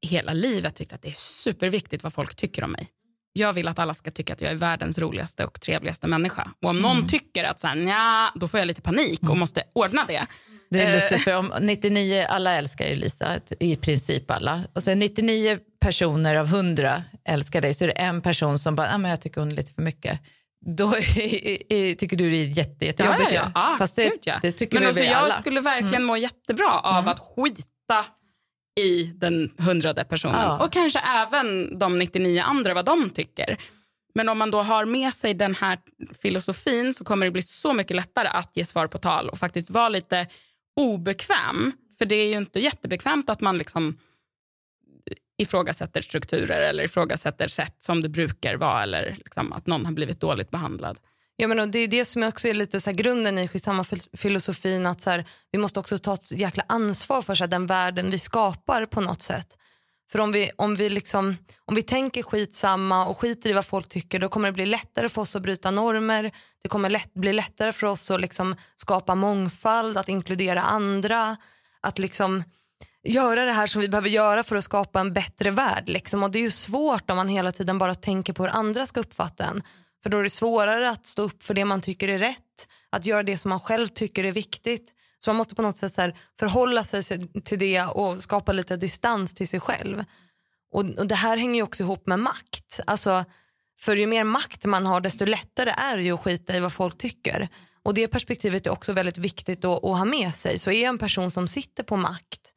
hela livet tyckt att det är superviktigt vad folk tycker om mig. Jag vill att alla ska tycka att jag är världens roligaste och trevligaste människa. Och om någon tycker att så här, nja, då får jag lite panik och måste ordna det. Det är lustigt för om 99, alla älskar ju Lisa, i princip alla. Och så 99 personer av 100 älskar dig så är det en person som bara, ah, men jag tycker hon är lite för mycket. Då tycker du det är jätte, jättejobbigt. Ja, ja, ja. Fast det, ja. det tycker men alltså, vi alla. Jag skulle verkligen mm. må jättebra av mm. att skita i den hundrade personen. Ja. Och kanske även de 99 andra, vad de tycker. Men om man då har med sig den här filosofin så kommer det bli så mycket lättare att ge svar på tal och faktiskt vara lite obekväm. För det är ju inte jättebekvämt att man liksom ifrågasätter strukturer eller ifrågasätter sätt som det brukar vara eller liksom att någon har blivit dåligt behandlad. Ja, men det är det som också är lite så grunden i samma filosofin att så här, vi måste också ta ett jäkla ansvar för så här, den världen vi skapar på något sätt. För om vi, om, vi liksom, om vi tänker skitsamma och skiter i vad folk tycker då kommer det bli lättare för oss att bryta normer. Det kommer lätt, bli lättare för oss att liksom skapa mångfald, att inkludera andra. Att liksom göra det här som vi behöver göra för att skapa en bättre värld. Liksom. Och Det är ju svårt om man hela tiden bara tänker på hur andra ska uppfatta en. För då är det svårare att stå upp för det man tycker är rätt. Att göra det som man själv tycker är viktigt. Så man måste på något sätt så förhålla sig till det och skapa lite distans till sig själv. Och, och det här hänger ju också ihop med makt. Alltså, för ju mer makt man har desto lättare är det ju att skita i vad folk tycker. Och det perspektivet är också väldigt viktigt att, att ha med sig. Så är jag en person som sitter på makt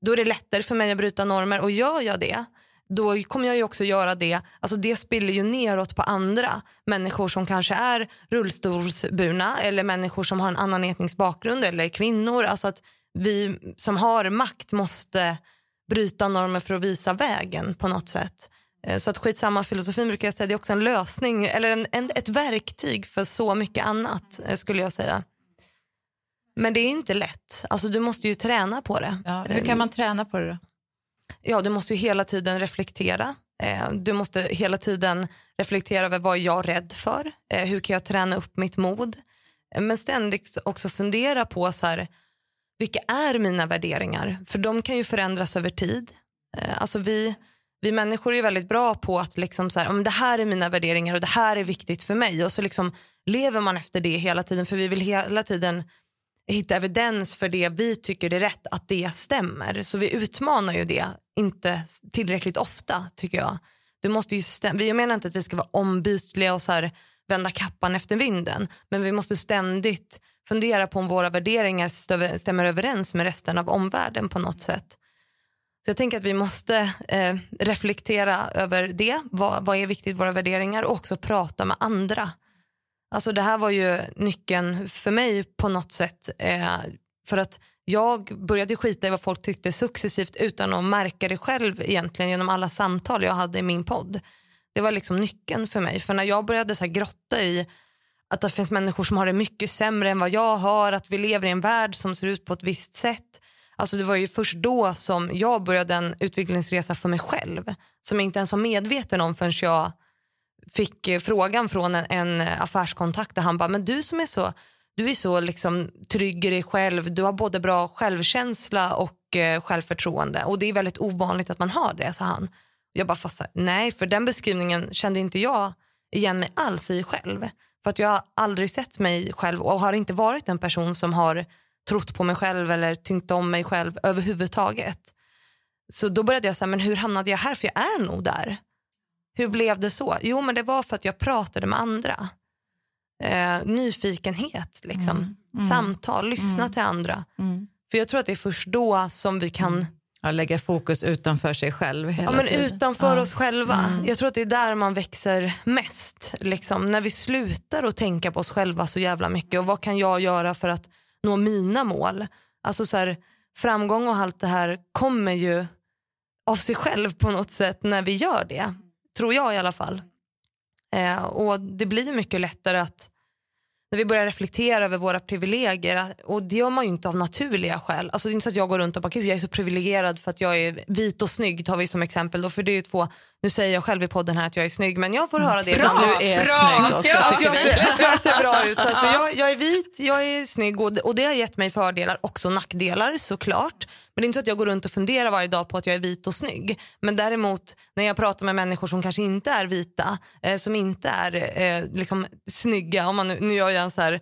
då är det lättare för mig att bryta normer och gör jag det då kommer jag ju också göra det, alltså det spiller ju neråt på andra människor som kanske är rullstolsburna eller människor som har en annan etnisk bakgrund eller kvinnor. Alltså att vi som har makt måste bryta normer för att visa vägen på något sätt. Eh, så att skitsamma filosofin brukar jag säga, det är också en lösning eller en, en, ett verktyg för så mycket annat eh, skulle jag säga. Men det är inte lätt, alltså du måste ju träna på det. Ja, hur kan man träna på det då? Ja, du måste ju hela tiden reflektera. Eh, du måste hela tiden reflektera över vad jag är rädd för. Eh, hur kan jag träna upp mitt mod? Eh, men ständigt också fundera på så här, vilka är mina värderingar? För de kan ju förändras över tid. Eh, alltså vi, vi människor är väldigt bra på att liksom så här, om det här är mina värderingar och det här är viktigt för mig och så liksom lever man efter det hela tiden för vi vill hela tiden hitta evidens för det vi tycker är rätt, att det stämmer. Så vi utmanar ju det inte tillräckligt ofta tycker jag. Du måste ju jag menar inte att vi ska vara ombytliga och så här, vända kappan efter vinden. Men vi måste ständigt fundera på om våra värderingar stämmer överens med resten av omvärlden på något sätt. Så jag tänker att vi måste eh, reflektera över det. Vad, vad är viktigt, våra värderingar och också prata med andra. Alltså det här var ju nyckeln för mig på något sätt. Eh, för att jag började skita i vad folk tyckte successivt utan att märka det själv egentligen genom alla samtal jag hade i min podd. Det var liksom nyckeln för mig. För när jag började så grotta i att det finns människor som har det mycket sämre än vad jag har, att vi lever i en värld som ser ut på ett visst sätt. Alltså det var ju först då som jag började en utvecklingsresa för mig själv som jag inte ens var medveten om förrän jag fick eh, frågan från en, en eh, affärskontakt där han bara, men du som är så, du är så liksom trygg i dig själv, du har både bra självkänsla och eh, självförtroende och det är väldigt ovanligt att man har det, sa han. Jag bara fast nej för den beskrivningen kände inte jag igen mig alls i själv. För att jag har aldrig sett mig själv och har inte varit en person som har trott på mig själv eller tyngt om mig själv överhuvudtaget. Så då började jag säga, men hur hamnade jag här? För jag är nog där. Hur blev det så? Jo men det var för att jag pratade med andra. Eh, nyfikenhet, liksom. Mm. Mm. samtal, lyssna mm. till andra. Mm. För jag tror att det är först då som vi kan mm. Ja, lägga fokus utanför sig själv. ja, men utanför ja. oss själva. Mm. Jag tror att det är där man växer mest. Liksom. När vi slutar att tänka på oss själva så jävla mycket och vad kan jag göra för att nå mina mål? Alltså så här, framgång och allt det här kommer ju av sig själv på något sätt när vi gör det. Tror jag i alla fall. Eh, och det blir mycket lättare att när vi börjar reflektera över våra privilegier och det gör man ju inte av naturliga skäl. Alltså det är inte så att jag går runt och bara, gud jag är så privilegierad för att jag är vit och snygg tar vi som exempel då, för det är ju två nu säger jag själv i podden här att jag är snygg men jag får höra det Bra, ibland. du är bra. snygg också Ja, Att jag, att jag ser bra ut. Alltså jag, jag är vit, jag är snygg och det, och det har gett mig fördelar, också nackdelar såklart. Men det är inte så att jag går runt och funderar varje dag på att jag är vit och snygg. Men däremot när jag pratar med människor som kanske inte är vita, eh, som inte är eh, liksom, snygga, om man nu, nu gör jag en så här,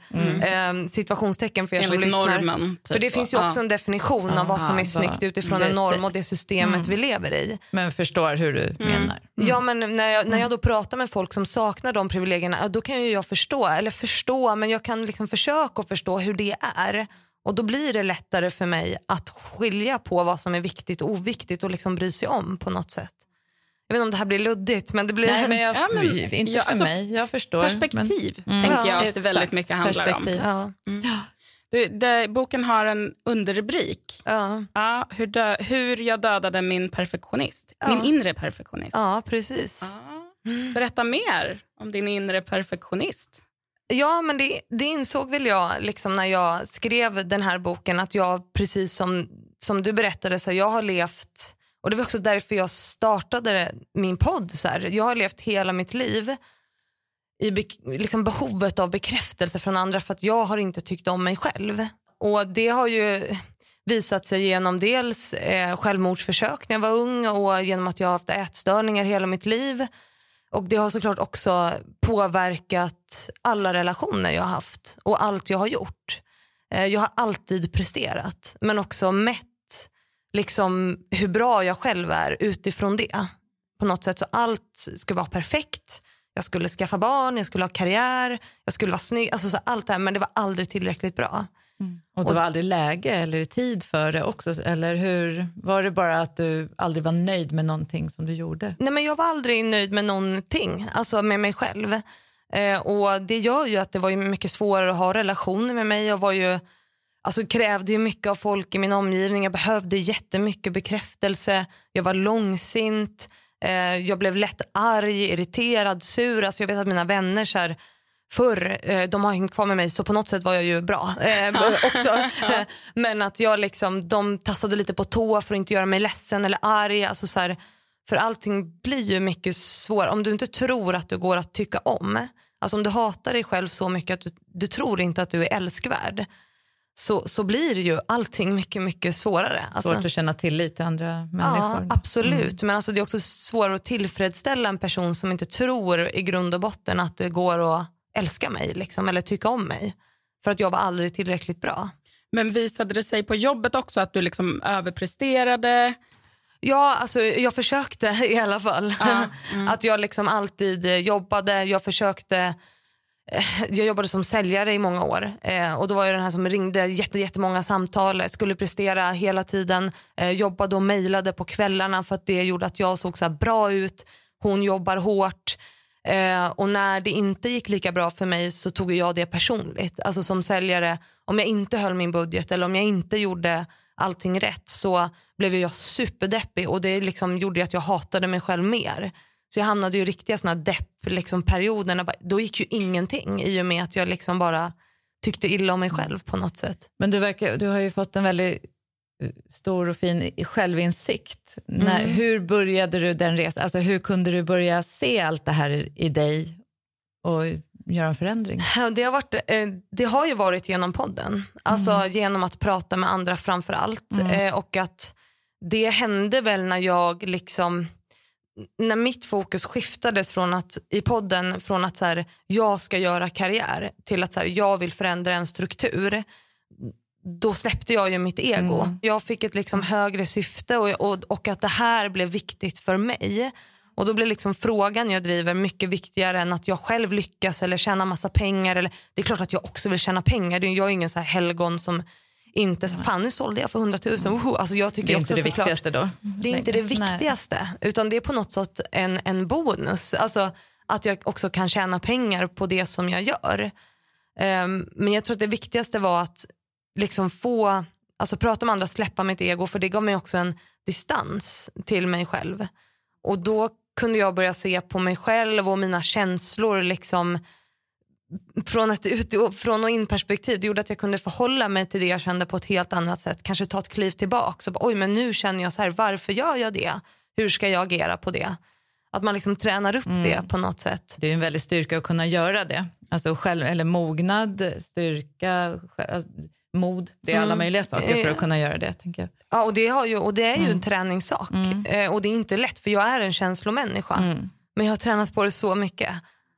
eh, situationstecken för er som Enligt lyssnar. normen. Typ. För det finns ju också Ja. en definition av vad som är snyggt utifrån en norm och det systemet vi lever i. Men förstår hur du menar. Ja men när jag, när jag då pratar med folk som saknar de privilegierna, då kan ju jag förstå, eller förstå, men jag kan liksom försöka förstå hur det är. Och då blir det lättare för mig att skilja på vad som är viktigt och oviktigt och liksom bry sig om på något sätt. Jag vet inte om det här blir luddigt men det blir... Nej, men jag, Ja, men- inte för alltså, mig. Jag förstår. Perspektiv Mm. tänker Ja, jag att det väldigt mycket handlar om. Ja, Du, det, boken har en underrubrik. ja, Ja, hur, dö, hur jag dödade min perfektionist. Ja. Min inre perfektionist. ja precis. Ja. Berätta mer om din inre perfektionist. Ja men det, det insåg väl jag liksom när jag skrev den här boken att jag precis som, som du berättade, så här, jag har levt och det var också därför jag startade min podd. Så här. Jag har levt hela mitt liv i be, liksom behovet av bekräftelse från andra för att jag har inte tyckt om mig själv. Och det har ju visat sig genom dels eh, självmordsförsök när jag var ung och genom att jag har haft ätstörningar hela mitt liv. Och det har såklart också påverkat alla relationer jag har haft och allt jag har gjort. Eh, Jag har alltid presterat men också mätt liksom hur bra jag själv är utifrån det. På något sätt så allt ska vara perfekt. Jag skulle skaffa barn, jag skulle ha karriär, jag skulle vara snygg. Alltså så allt det här men det var aldrig tillräckligt bra. Och det var aldrig läge eller tid för det också? Eller hur? Var det bara att du aldrig var nöjd med någonting som du gjorde? Nej, men jag var aldrig nöjd med någonting, alltså med mig själv. Eh, och Det gör ju att det var ju mycket svårare att ha relationer med mig. Jag var ju, alltså, krävde ju mycket av folk i min omgivning. Jag behövde jättemycket bekräftelse. Jag var långsint. Eh, jag blev lätt arg, irriterad, sur. Alltså, jag vet att mina vänner så här, förr, eh, de har hängt kvar med mig så på något sätt var jag ju bra eh, också. Eh, Men att jag liksom, de tassade lite på tå för att inte göra mig ledsen eller arg. Alltså så här, för allting blir ju mycket svårare. Om du inte tror att du går att tycka om, alltså om du hatar dig själv så mycket att du, du tror inte att du är älskvärd, så, så blir ju allting mycket, mycket svårare. Alltså, Svårt att känna tillit till andra Ja, människor? absolut. Men alltså det är också svårare att tillfredsställa en person som inte tror i grund och botten att det går att älska mig liksom, eller tycka om mig. För att jag var aldrig tillräckligt bra. Men visade det sig på jobbet också att du liksom överpresterade? Ja, alltså, jag försökte i alla fall. Att jag liksom alltid jobbade. Jag försökte Eh, jag jobbade som säljare i många år eh, och då var jag den här som ringde jätte, jättemånga samtal, eh, skulle prestera hela tiden, eh, jobbade och mejlade på kvällarna för att det gjorde att jag såg så här bra ut. Hon jobbar hårt eh, och när det inte gick lika bra för mig så tog jag det personligt. Alltså som säljare, om jag inte höll min budget eller om jag inte gjorde allting rätt så blev jag superdeppig och det liksom gjorde att jag hatade mig själv mer. Så jag hamnade ju i riktiga såna depp-perioder. Liksom. Då gick ju ingenting i och med att jag liksom bara tyckte illa om mig själv på något sätt. Men du, verkar, du har ju fått en väldigt eh, stor och fin självinsikt. När, hur började du den resan? Alltså, hur kunde du börja se allt det här i dig och göra en förändring? Det har, varit, eh, det har ju varit genom podden. Alltså genom att prata med andra framför allt. Eh, och att det hände väl när jag liksom när mitt fokus skiftades från att, i podden från att så här, jag ska göra karriär till att så här, jag vill förändra en struktur då släppte jag ju mitt ego. Jag fick ett liksom högre syfte och, och, och att det här blev viktigt för mig. Och då blir liksom frågan jag driver mycket viktigare än att jag själv lyckas eller tjänar massa pengar. Eller, det är klart att jag också vill tjäna pengar. Jag är ingen så helgon som inte, så, fan nu sålde jag för 100 000. Woho. Alltså jag tycker Det är också inte det såklart, viktigaste då? det är inte det Nej. viktigaste utan det är på något sätt en, en bonus. Alltså att jag också kan tjäna pengar på det som jag gör. Ehm, men jag tror att det viktigaste var att liksom få, alltså prata med andra, släppa mitt ego för det gav mig också en distans till mig själv. Och då kunde jag börja se på mig själv och mina känslor liksom från ett ut från och in perspektiv. Det gjorde att jag kunde förhålla mig till det jag kände på ett helt annat sätt. Kanske ta ett kliv tillbaka bara, oj men nu känner jag så här, varför gör jag det? Hur ska jag agera på det? Att man liksom tränar upp mm. det på något sätt. Det är en väldig styrka att kunna göra det. Alltså själv, eller mognad, styrka, alltså, mod. Det är alla mm. möjliga saker för att kunna göra det. Tänker jag. Ja, och det, har ju, och det är ju mm. en träningssak. Mm. Eh, och det är inte lätt för jag är en känslomänniska. Mm. Men jag har tränat på det så mycket.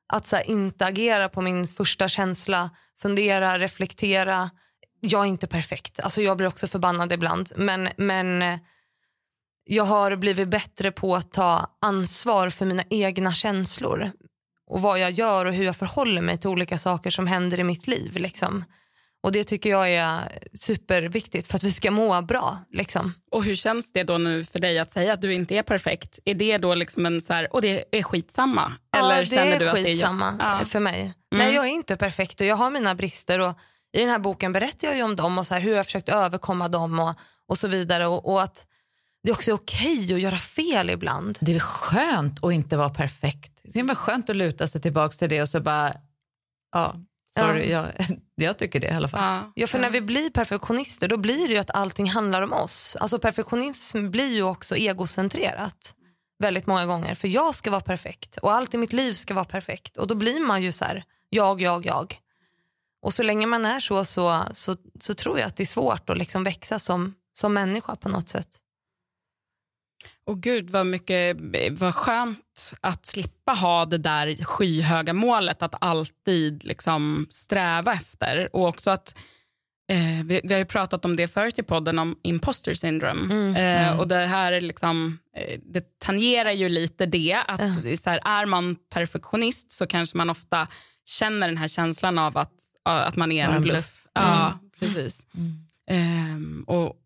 Att så här, inte agera på min första känsla, fundera, reflektera. Jag är inte perfekt. Alltså, jag blir också förbannad ibland. Men, men eh, jag har blivit bättre på att ta ansvar för mina egna känslor och vad jag gör och hur jag förhåller mig till olika saker som händer i mitt liv. Liksom. Och Det tycker jag är superviktigt för att vi ska må bra. Liksom. Och Hur känns det då nu för dig att säga att du inte är perfekt? Är det då liksom en så här, och det är skitsamma? Eller ja, det känner är du att skitsamma det är... ja. för mig. Mm. Nej, jag är inte perfekt och jag har mina brister. Och I den här boken berättar jag ju om dem och så här, hur jag har försökt överkomma dem och, och så vidare. Och, och att det är också okej att göra fel ibland. Det är skönt att inte vara perfekt. Det är skönt att luta sig tillbaka till det och så bara, ja, sorry, ja. Jag, jag tycker det i alla fall. Ja. ja, för när vi blir perfektionister då blir det ju att allting handlar om oss. Alltså perfektionism blir ju också egocentrerat väldigt många gånger. För jag ska vara perfekt och allt i mitt liv ska vara perfekt. Och då blir man ju så här, jag, jag, jag. Och så länge man är så så, så, så tror jag att det är svårt att liksom växa som, som människa på något sätt. Och gud vad mycket, vad skönt att slippa ha det där skyhöga målet att alltid liksom sträva efter. Och också att eh, vi, vi, har ju pratat om det förut i podden om imposter syndrome. Mm, eh, mm. Och det här är liksom, eh, det tangerar ju lite det att mm. så här, är man perfektionist så kanske man ofta känner den här känslan av att, att man är en bluff. bluff. Ja, mm. precis. Um, och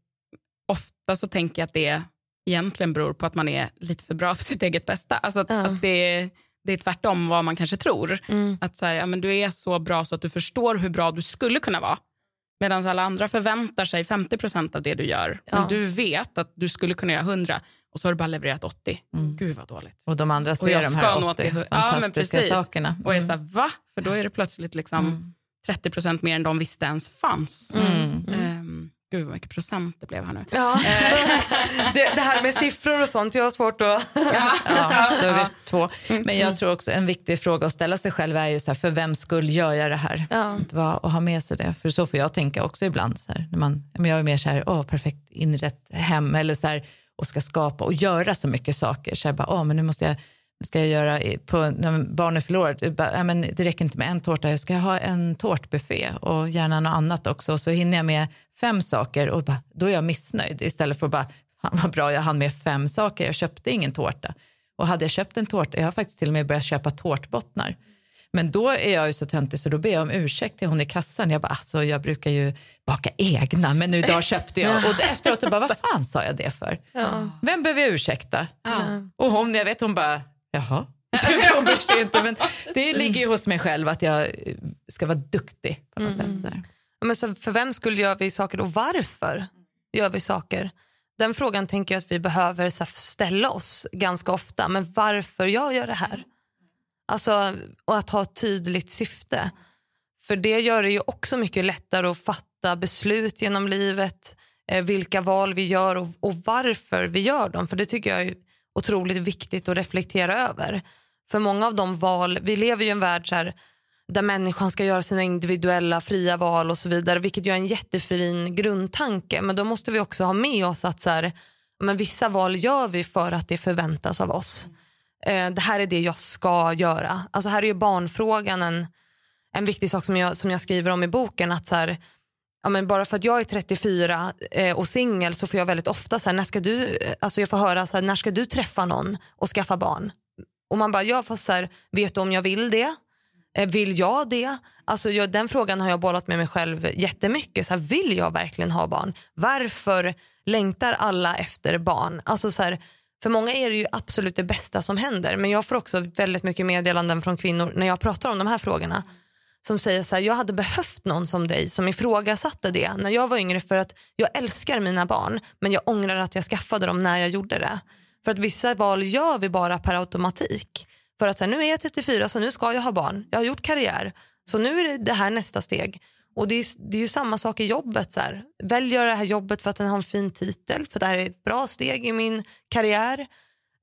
ofta så tänker jag att det egentligen beror på att man är lite för bra för sitt eget bästa. Alltså att, ja. att det, det är tvärtom vad man kanske tror. Mm. Att så här, ja, men Du är så bra så att du förstår hur bra du skulle kunna vara. Medan alla andra förväntar sig 50% av det du gör. Ja. Men du vet att du skulle kunna göra 100 och så har du bara levererat 80. Mm. Gud vad dåligt. Och de andra ser de här 80 fantastiska ja, sakerna. Mm. Och är så här, va? För då är det plötsligt liksom mm. 30% mer än de visste ens fanns. Um, Gud vad mycket procent det blev här nu. Ja. det, det, här med siffror och sånt, jag har svårt att... ja, ja, då är vi två. Men jag tror också en viktig fråga att ställa sig själv är ju så här, för vem skull gör jag det här? Ja. Att ha med sig det. För så får jag tänka också ibland. Så här, när man, jag är mer så här, åh, perfekt inrätt hem eller så här, och ska skapa och göra så mycket saker. Så här, bara, åh, men nu måste jag ska jag göra på, när barnet förlorar, men det räcker inte med en tårta, jag ska ha en tårtbuffé och gärna något annat också. Och så hinner jag med fem saker och bara, då är jag missnöjd istället för att bara, vad bra jag hann med fem saker, jag köpte ingen tårta. Och hade jag köpt en tårta, jag har faktiskt till och med börjat köpa tårtbottnar. Men då är jag ju så töntig så då ber jag om ursäkt till hon i kassan. Jag bara, alltså jag brukar ju baka egna men nu idag köpte jag. Och efteråt bara, vad fan sa jag det för? Ja. Vem behöver jag ursäkta? Ja. Och hon, jag vet hon bara, Jaha. inte, men det ligger ju hos mig själv att jag ska vara duktig på något mm. sätt. Men så för vem skulle gör vi saker och varför gör vi saker? Den frågan tänker jag att vi behöver så ställa oss ganska ofta. Men varför jag gör det här? Alltså, och att ha ett tydligt syfte. För det gör det ju också mycket lättare att fatta beslut genom livet. Eh, vilka val vi gör och, och, varför vi gör dem. För det tycker jag är otroligt viktigt att reflektera över. För många av de val, vi lever ju i en värld så här, där människan ska göra sina individuella fria val och så vidare, vilket ju är en jättefin grundtanke. Men då måste vi också ha med oss att så här, men vissa val gör vi för att det förväntas av oss. Eh, det här är det jag ska göra. Alltså här är ju barnfrågan en, en viktig sak som jag, som jag skriver om i boken. att så här, ja, men bara för att jag är 34 eh, och singel så får jag väldigt ofta så här, när ska du, eh, alltså jag får höra så här, när ska du träffa någon och skaffa barn? Och man bara, ja fast så här, vet du om jag vill det? Eh, vill jag det? Alltså jag, den frågan har jag bollat med mig själv jättemycket. Så här, vill jag verkligen ha barn? Varför längtar alla efter barn? Alltså så här, för många är det ju absolut det bästa som händer men jag får också väldigt mycket meddelanden från kvinnor när jag pratar om de här frågorna som säger så här, jag hade behövt någon som dig som ifrågasatte det när jag var yngre för att jag älskar mina barn men jag ångrar att jag skaffade dem när jag gjorde det. För att vissa val gör vi bara per automatik. För att så här, nu är jag 34 så nu ska jag ha barn, jag har gjort karriär så nu är det, här nästa steg. Och det är, det är ju samma sak i jobbet. Så här. Välj göra det här jobbet för att den har en fin titel, för det här är ett bra steg i min karriär.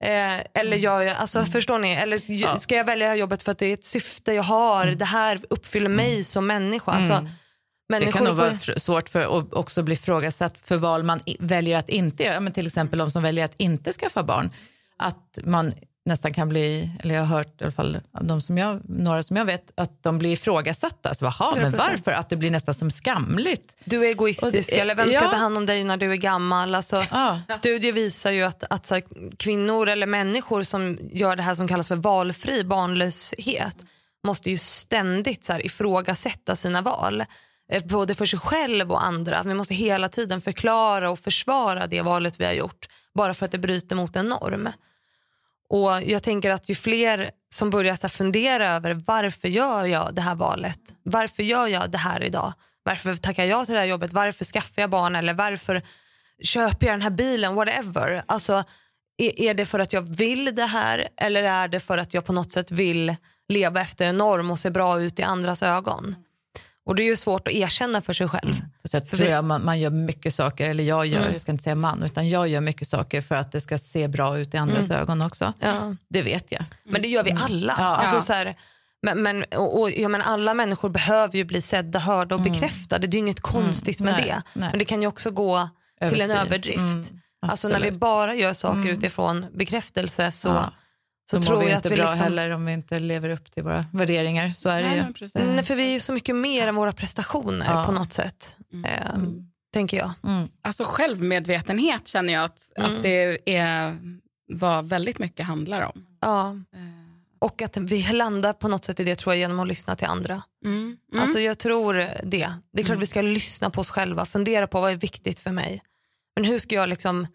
Eh, eller jag, alltså, förstår ni? Eller Ja. ska jag välja det här jobbet för att det är ett syfte jag har, det här uppfyller mig som människa. Alltså, Mm. Det kan nog vara svårt för att också bli frågasatt för val man väljer att inte göra. Men till exempel de som väljer att inte skaffa barn. Att man nästan kan bli, eller jag har hört i alla fall av de som jag, några som jag vet, att de blir ifrågasatta. Alltså, Jaha, men 100%. varför? Att det blir nästan som skamligt. Du är egoistisk det- eller vem ska ja. ta hand om dig när du är gammal? Alltså, Ja. Studier visar ju att, att så här, kvinnor eller människor som gör det här som kallas för valfri barnlöshet måste ju ständigt så här, ifrågasätta sina val. Eh, Både för sig själv och andra. Vi måste hela tiden förklara och försvara det valet vi har gjort bara för att det bryter mot en norm. Och Jag tänker att ju fler som börjar så fundera över varför gör jag det här valet? Varför gör jag det här idag? Varför tackar jag till det här jobbet? Varför skaffar jag barn? Eller varför köper jag den här bilen? Whatever. Alltså, är, är det för att jag vill det här eller är det för att jag på något sätt vill leva efter en norm och se bra ut i andras ögon? Och det är ju svårt att erkänna för sig själv. Så jag För tror vi- jag man, man gör mycket saker, eller jag gör, Mm. jag ska inte säga man, utan jag gör mycket saker för att det ska se bra ut i andras ögon också. Ja. Det vet jag. Men det gör vi alla. Ja. Alltså, så här, men, men, och, och, ja, men alla människor behöver ju bli sedda, hörda och bekräftade. Det är ju inget konstigt med Nej, det. nej. Men det kan ju också gå till en Överstyr. överdrift. Mm, alltså när vi bara gör saker utifrån bekräftelse så, Ja. Så Så, tror vi jag inte att vi bra liksom... heller om vi inte lever upp till våra värderingar. Så är det Nej, ju. Nej, för vi är ju så mycket mer än våra prestationer Ja. på något sätt. Eh, Tänker jag. Mm. Alltså självmedvetenhet känner jag att, Mm. att det är vad väldigt mycket handlar om. Ja. Eh, Och att vi landar på något sätt i det tror jag genom att lyssna till andra. Mm. Mm. Alltså jag tror det. Det är klart vi ska lyssna på oss själva, fundera på vad är viktigt för mig. Men hur ska jag liksom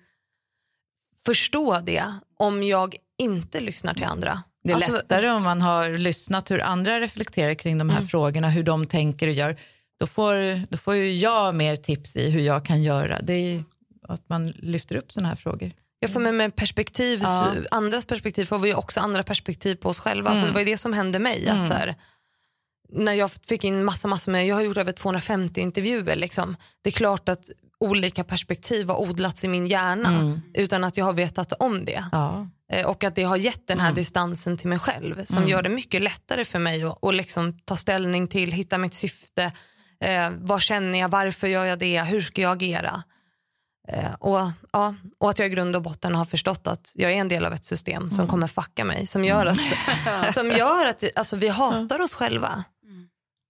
förstå det om jag inte lyssnar till andra? Det är Alltså, lättare om man har lyssnat hur andra reflekterar kring de här Mm. frågorna, hur de tänker och gör. Då får, då får ju jag mer tips i hur jag kan göra. Det är att man lyfter upp sådana här frågor. Jag får med mig perspektiv, Ja. andras perspektiv får vi också andra perspektiv på oss själva. Alltså, Mm. det var ju det som hände mig. Mm. Att så här, när jag fick in massa, massa med, jag har gjort över 250 intervjuer. Liksom. Det är klart att olika perspektiv har odlats i min hjärna Mm. utan att jag har vetat om det. Ja. Eh, Och att det har gett den här Mm. distansen till mig själv som Mm. gör det mycket lättare för mig att, att liksom ta ställning till, hitta mitt syfte. Eh, vad känner jag, varför gör jag det, hur ska jag agera? Eh, och, ja, och att jag i grund och botten har förstått att jag är en del av ett system som kommer fucka mig. Som gör att, som gör att alltså, vi hatar oss själva. Mm.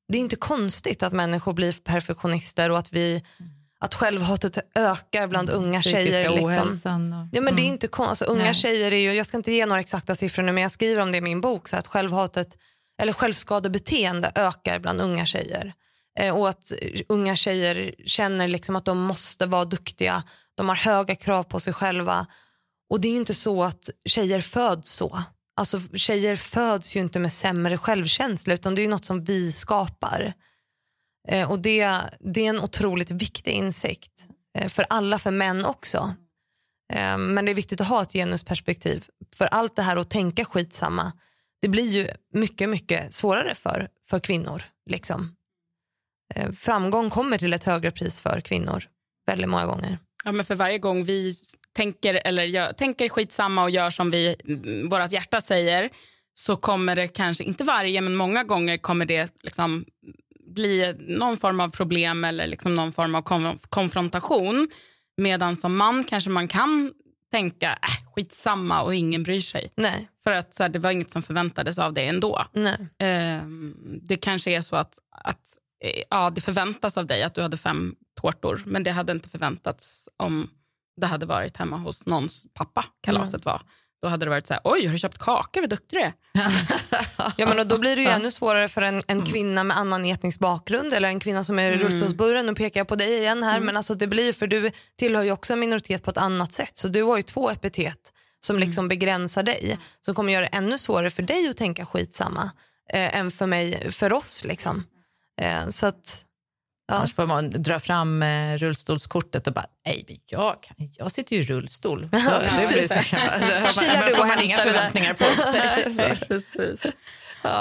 Det är inte konstigt att människor blir perfektionister och att, vi, att självhatet ökar bland unga Psykiska tjejer. Liksom. Och, Ja, men det är Mm. inte alltså, unga Nej. tjejer är ju, jag ska inte ge några exakta siffror nu men jag skriver om det i min bok så att självhatet eller självskadebeteende ökar bland unga tjejer. Eh, och att eh, unga tjejer känner liksom att de måste vara duktiga, de har höga krav på sig själva. Och det är inte så att tjejer föds så. Alltså tjejer föds ju inte med sämre självkänsla utan det är något som vi skapar. Eh, och det, det är en otroligt viktig insikt. Eh, för alla, för män också. Eh, Men det är viktigt att ha ett genusperspektiv. För allt det här att tänka skitsamma, det blir ju mycket, mycket svårare för, för kvinnor. Liksom. Eh, Framgång kommer till ett högre pris för kvinnor väldigt många gånger. Ja, men för varje gång vi tänker, eller gör, tänker skitsamma och gör som vi, mm, vårt hjärta säger så kommer det kanske, inte varje, men många gånger kommer det liksom bli någon form av problem eller liksom någon form av kon- konfrontation. Medan som man kanske man kan tänka äh, skitsamma och ingen bryr sig. Nej, För att så här, det var inget som förväntades av dig ändå. Ehm, det kanske är så att, att eh, ja, det förväntas av dig att du hade fem tårtor men det hade inte förväntats om det hade varit hemma hos någons pappa kalaset var. Då hade det varit så här, oj har du köpt kakor, vad duktig du är. Ja, men och då blir det ju ännu svårare för en, en kvinna med annan etnisk bakgrund eller en kvinna som är rullstolsburen. Nu pekar jag på dig igen här men alltså det blir för du tillhör ju också en minoritet på ett annat sätt. Så du har ju två epitet som liksom begränsar dig som kommer göra det ännu svårare för dig att tänka skitsamma eh, än för mig, för oss liksom. Eh, så att Ja. Annars får man dra fram eh, rullstolskortet och bara, nej men jag, kan, jag sitter ju i rullstol. Så, det blir så, så man, du får och man inga förväntningar på sig. Precis.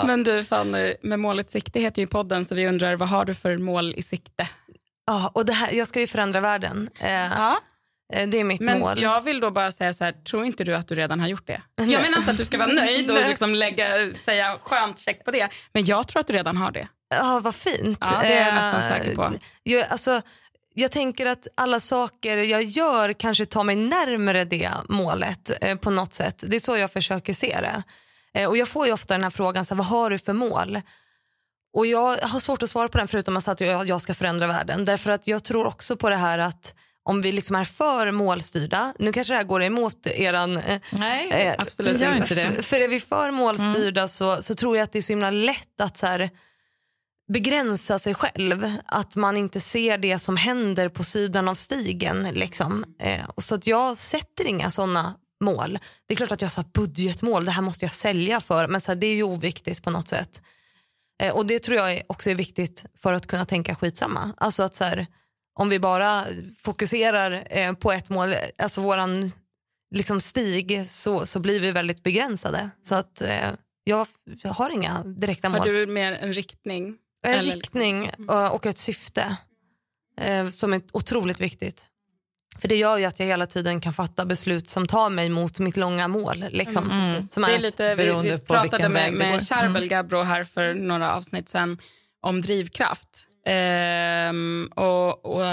Men du Fanny, med målet sikte heter ju podden så vi undrar vad har du för mål i sikte? Ja, och det här, jag ska ju förändra världen. Eh, Ja. Eh, det är mitt Men mål. jag vill då bara säga så här, tror inte du att du redan har gjort det? Jag menar inte att du ska vara nöjd och Nej. liksom lägga, säga skönt check på det. Men jag tror att du redan har det. Ja, vad fint. Ja, det är jag nästan Eh, säker på. Jag, alltså, jag tänker att alla saker jag gör kanske tar mig närmare det målet eh, på något sätt. Det är så jag försöker se det. Eh, och jag får ju ofta den här frågan, så här, vad har du för mål? Och jag har svårt att svara på den förutom att jag, jag ska förändra världen. Därför att jag tror också på det här att om vi liksom är för målstyrda, nu kanske det här går emot eran eh, Nej, Eh, absolut gör inte. det. F- För är vi för målstyrda så, så tror jag att det är så himla lätt att så här, begränsa sig själv. Att man inte ser det som händer på sidan av stigen. Liksom. Eh, så att jag sätter inga sådana mål. Det är klart att jag har budgetmål, det här måste jag sälja för. Men så här, det är ju oviktigt på något sätt. Eh, och det tror jag är- också är viktigt för att kunna tänka skitsamma. Alltså att så här, om vi bara fokuserar eh, på ett mål, alltså våran liksom stig så, så blir vi väldigt begränsade. Så att eh, jag, jag har inga direkta mål. Har du mer en riktning? En eller riktning eh, och ett syfte eh, som är otroligt viktigt. För det gör ju att jag hela tiden kan fatta beslut som tar mig mot mitt långa mål. Liksom. Mm. Som Det är lite, vi, vi pratade med, med Charbel Mm. Gabro här för några avsnitt sen om drivkraft. Ehm, och, och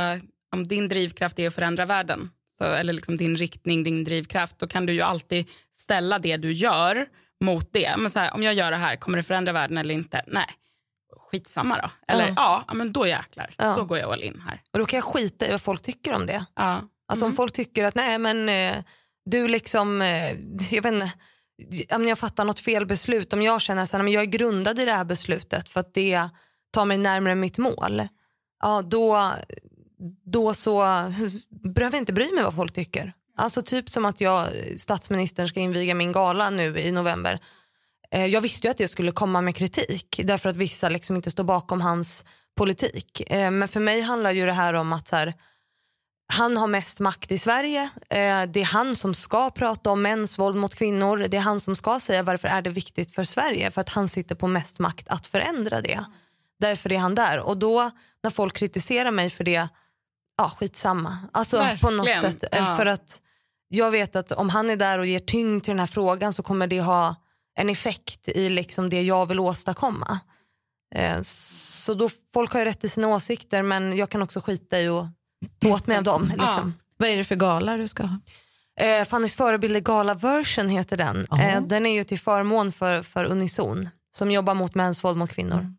om din drivkraft är att förändra världen, så, eller liksom din riktning, din drivkraft, då kan du ju alltid ställa det du gör mot det. Men så här, om jag gör det här, kommer det förändra världen eller inte? Nej, skitsamma då. Eller Ja. ja, men då jäklar, Ja. då går jag all in här. Och då kan jag skita i vad folk tycker om det. Ja. Alltså Mm. om folk tycker att nej men eh, du liksom, eh, jag vet inte, om jag fattar något fel beslut, om jag känner att jag är grundad i det här beslutet för att det tar mig närmare mitt mål, ja då, då så behöver jag inte bry mig vad folk tycker. Alltså typ som att jag, statsministern ska inviga min gala nu i november. Eh, Jag visste ju att det skulle komma med kritik därför att vissa liksom inte står bakom hans politik. Eh, Men för mig handlar ju det här om att här, han har mest makt i Sverige. Eh, Det är han som ska prata om mäns våld mot kvinnor. Det är han som ska säga varför är det viktigt för Sverige. För att han sitter på mest makt att förändra det. Därför är han där. Och då när folk kritiserar mig för det, ja skitsamma. Alltså på något Verkligen. sätt. Ja. För att jag vet att om han är där och ger tyngd till den här frågan så kommer det ha en effekt i liksom det jag vill åstadkomma. Eh, Så då, folk har ju rätt i sina åsikter men jag kan också skita i och ta åt mig av dem. Liksom. Vad är det för gala du ska ha? Eh, Fannys förebilder Gala Version heter den. Eh, den är ju till förmån för, för Unison som jobbar mot mäns våld mot kvinnor.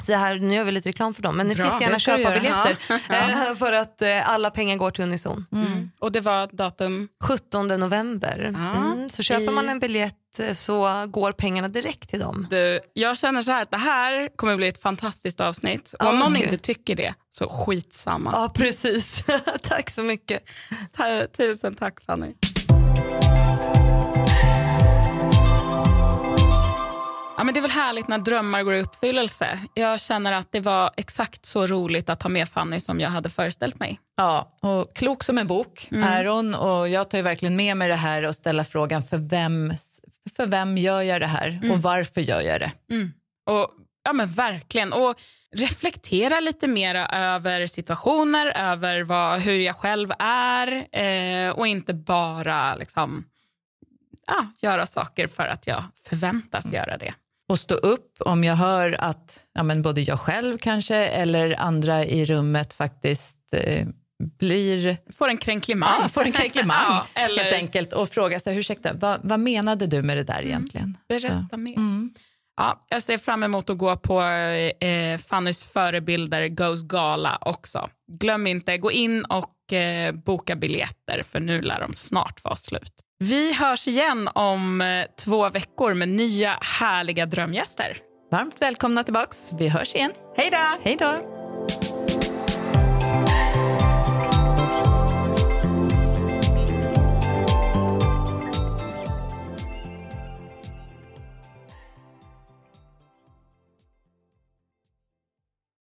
Så här, nu gör vi lite reklam för dem men ni får du köpa biljetter eh, för att eh, alla pengar går till Unison. Mm. Och det var datum? 17 november. Ja, Mm, så köper i- man en biljett eh, så går pengarna direkt till dem. Du, jag känner så här att det här kommer bli ett fantastiskt avsnitt. Och om Ja, någon gud. inte tycker det, så skitsamma. Ja precis, tack så mycket. Ta- Tusen tack Fanny. Ja, men det är väl härligt när drömmar går i uppfyllelse. Jag känner att det var exakt så roligt att ha med Fanny som jag hade föreställt mig. Ja, och klok som en bok är hon och jag tar verkligen med mig det här och ställa frågan för vem, för vem gör jag det här och varför gör jag det? Och, ja, men verkligen. Och reflektera lite mer över situationer, över vad, hur jag själv är eh, och inte bara liksom, ja, göra saker för att jag förväntas göra det. Och stå upp om jag hör att ja, men både jag själv kanske eller andra i rummet faktiskt eh, blir Får en kränklimang. Ja, får en kränklimang Ja, eller helt enkelt och fråga sig, ursäkta, vad, vad menade du med det där egentligen? berätta Så, mer. mm. Ja, jag ser fram emot att gå på eh, Fannys förebilder Goes Gala också. Glöm inte, gå in och eh, boka biljetter för nu lär de snart vara slut. Vi hörs igen om eh, två veckor med nya härliga drömgäster. Varmt välkomna tillbaks. Vi hörs igen. Hej då! Hej då!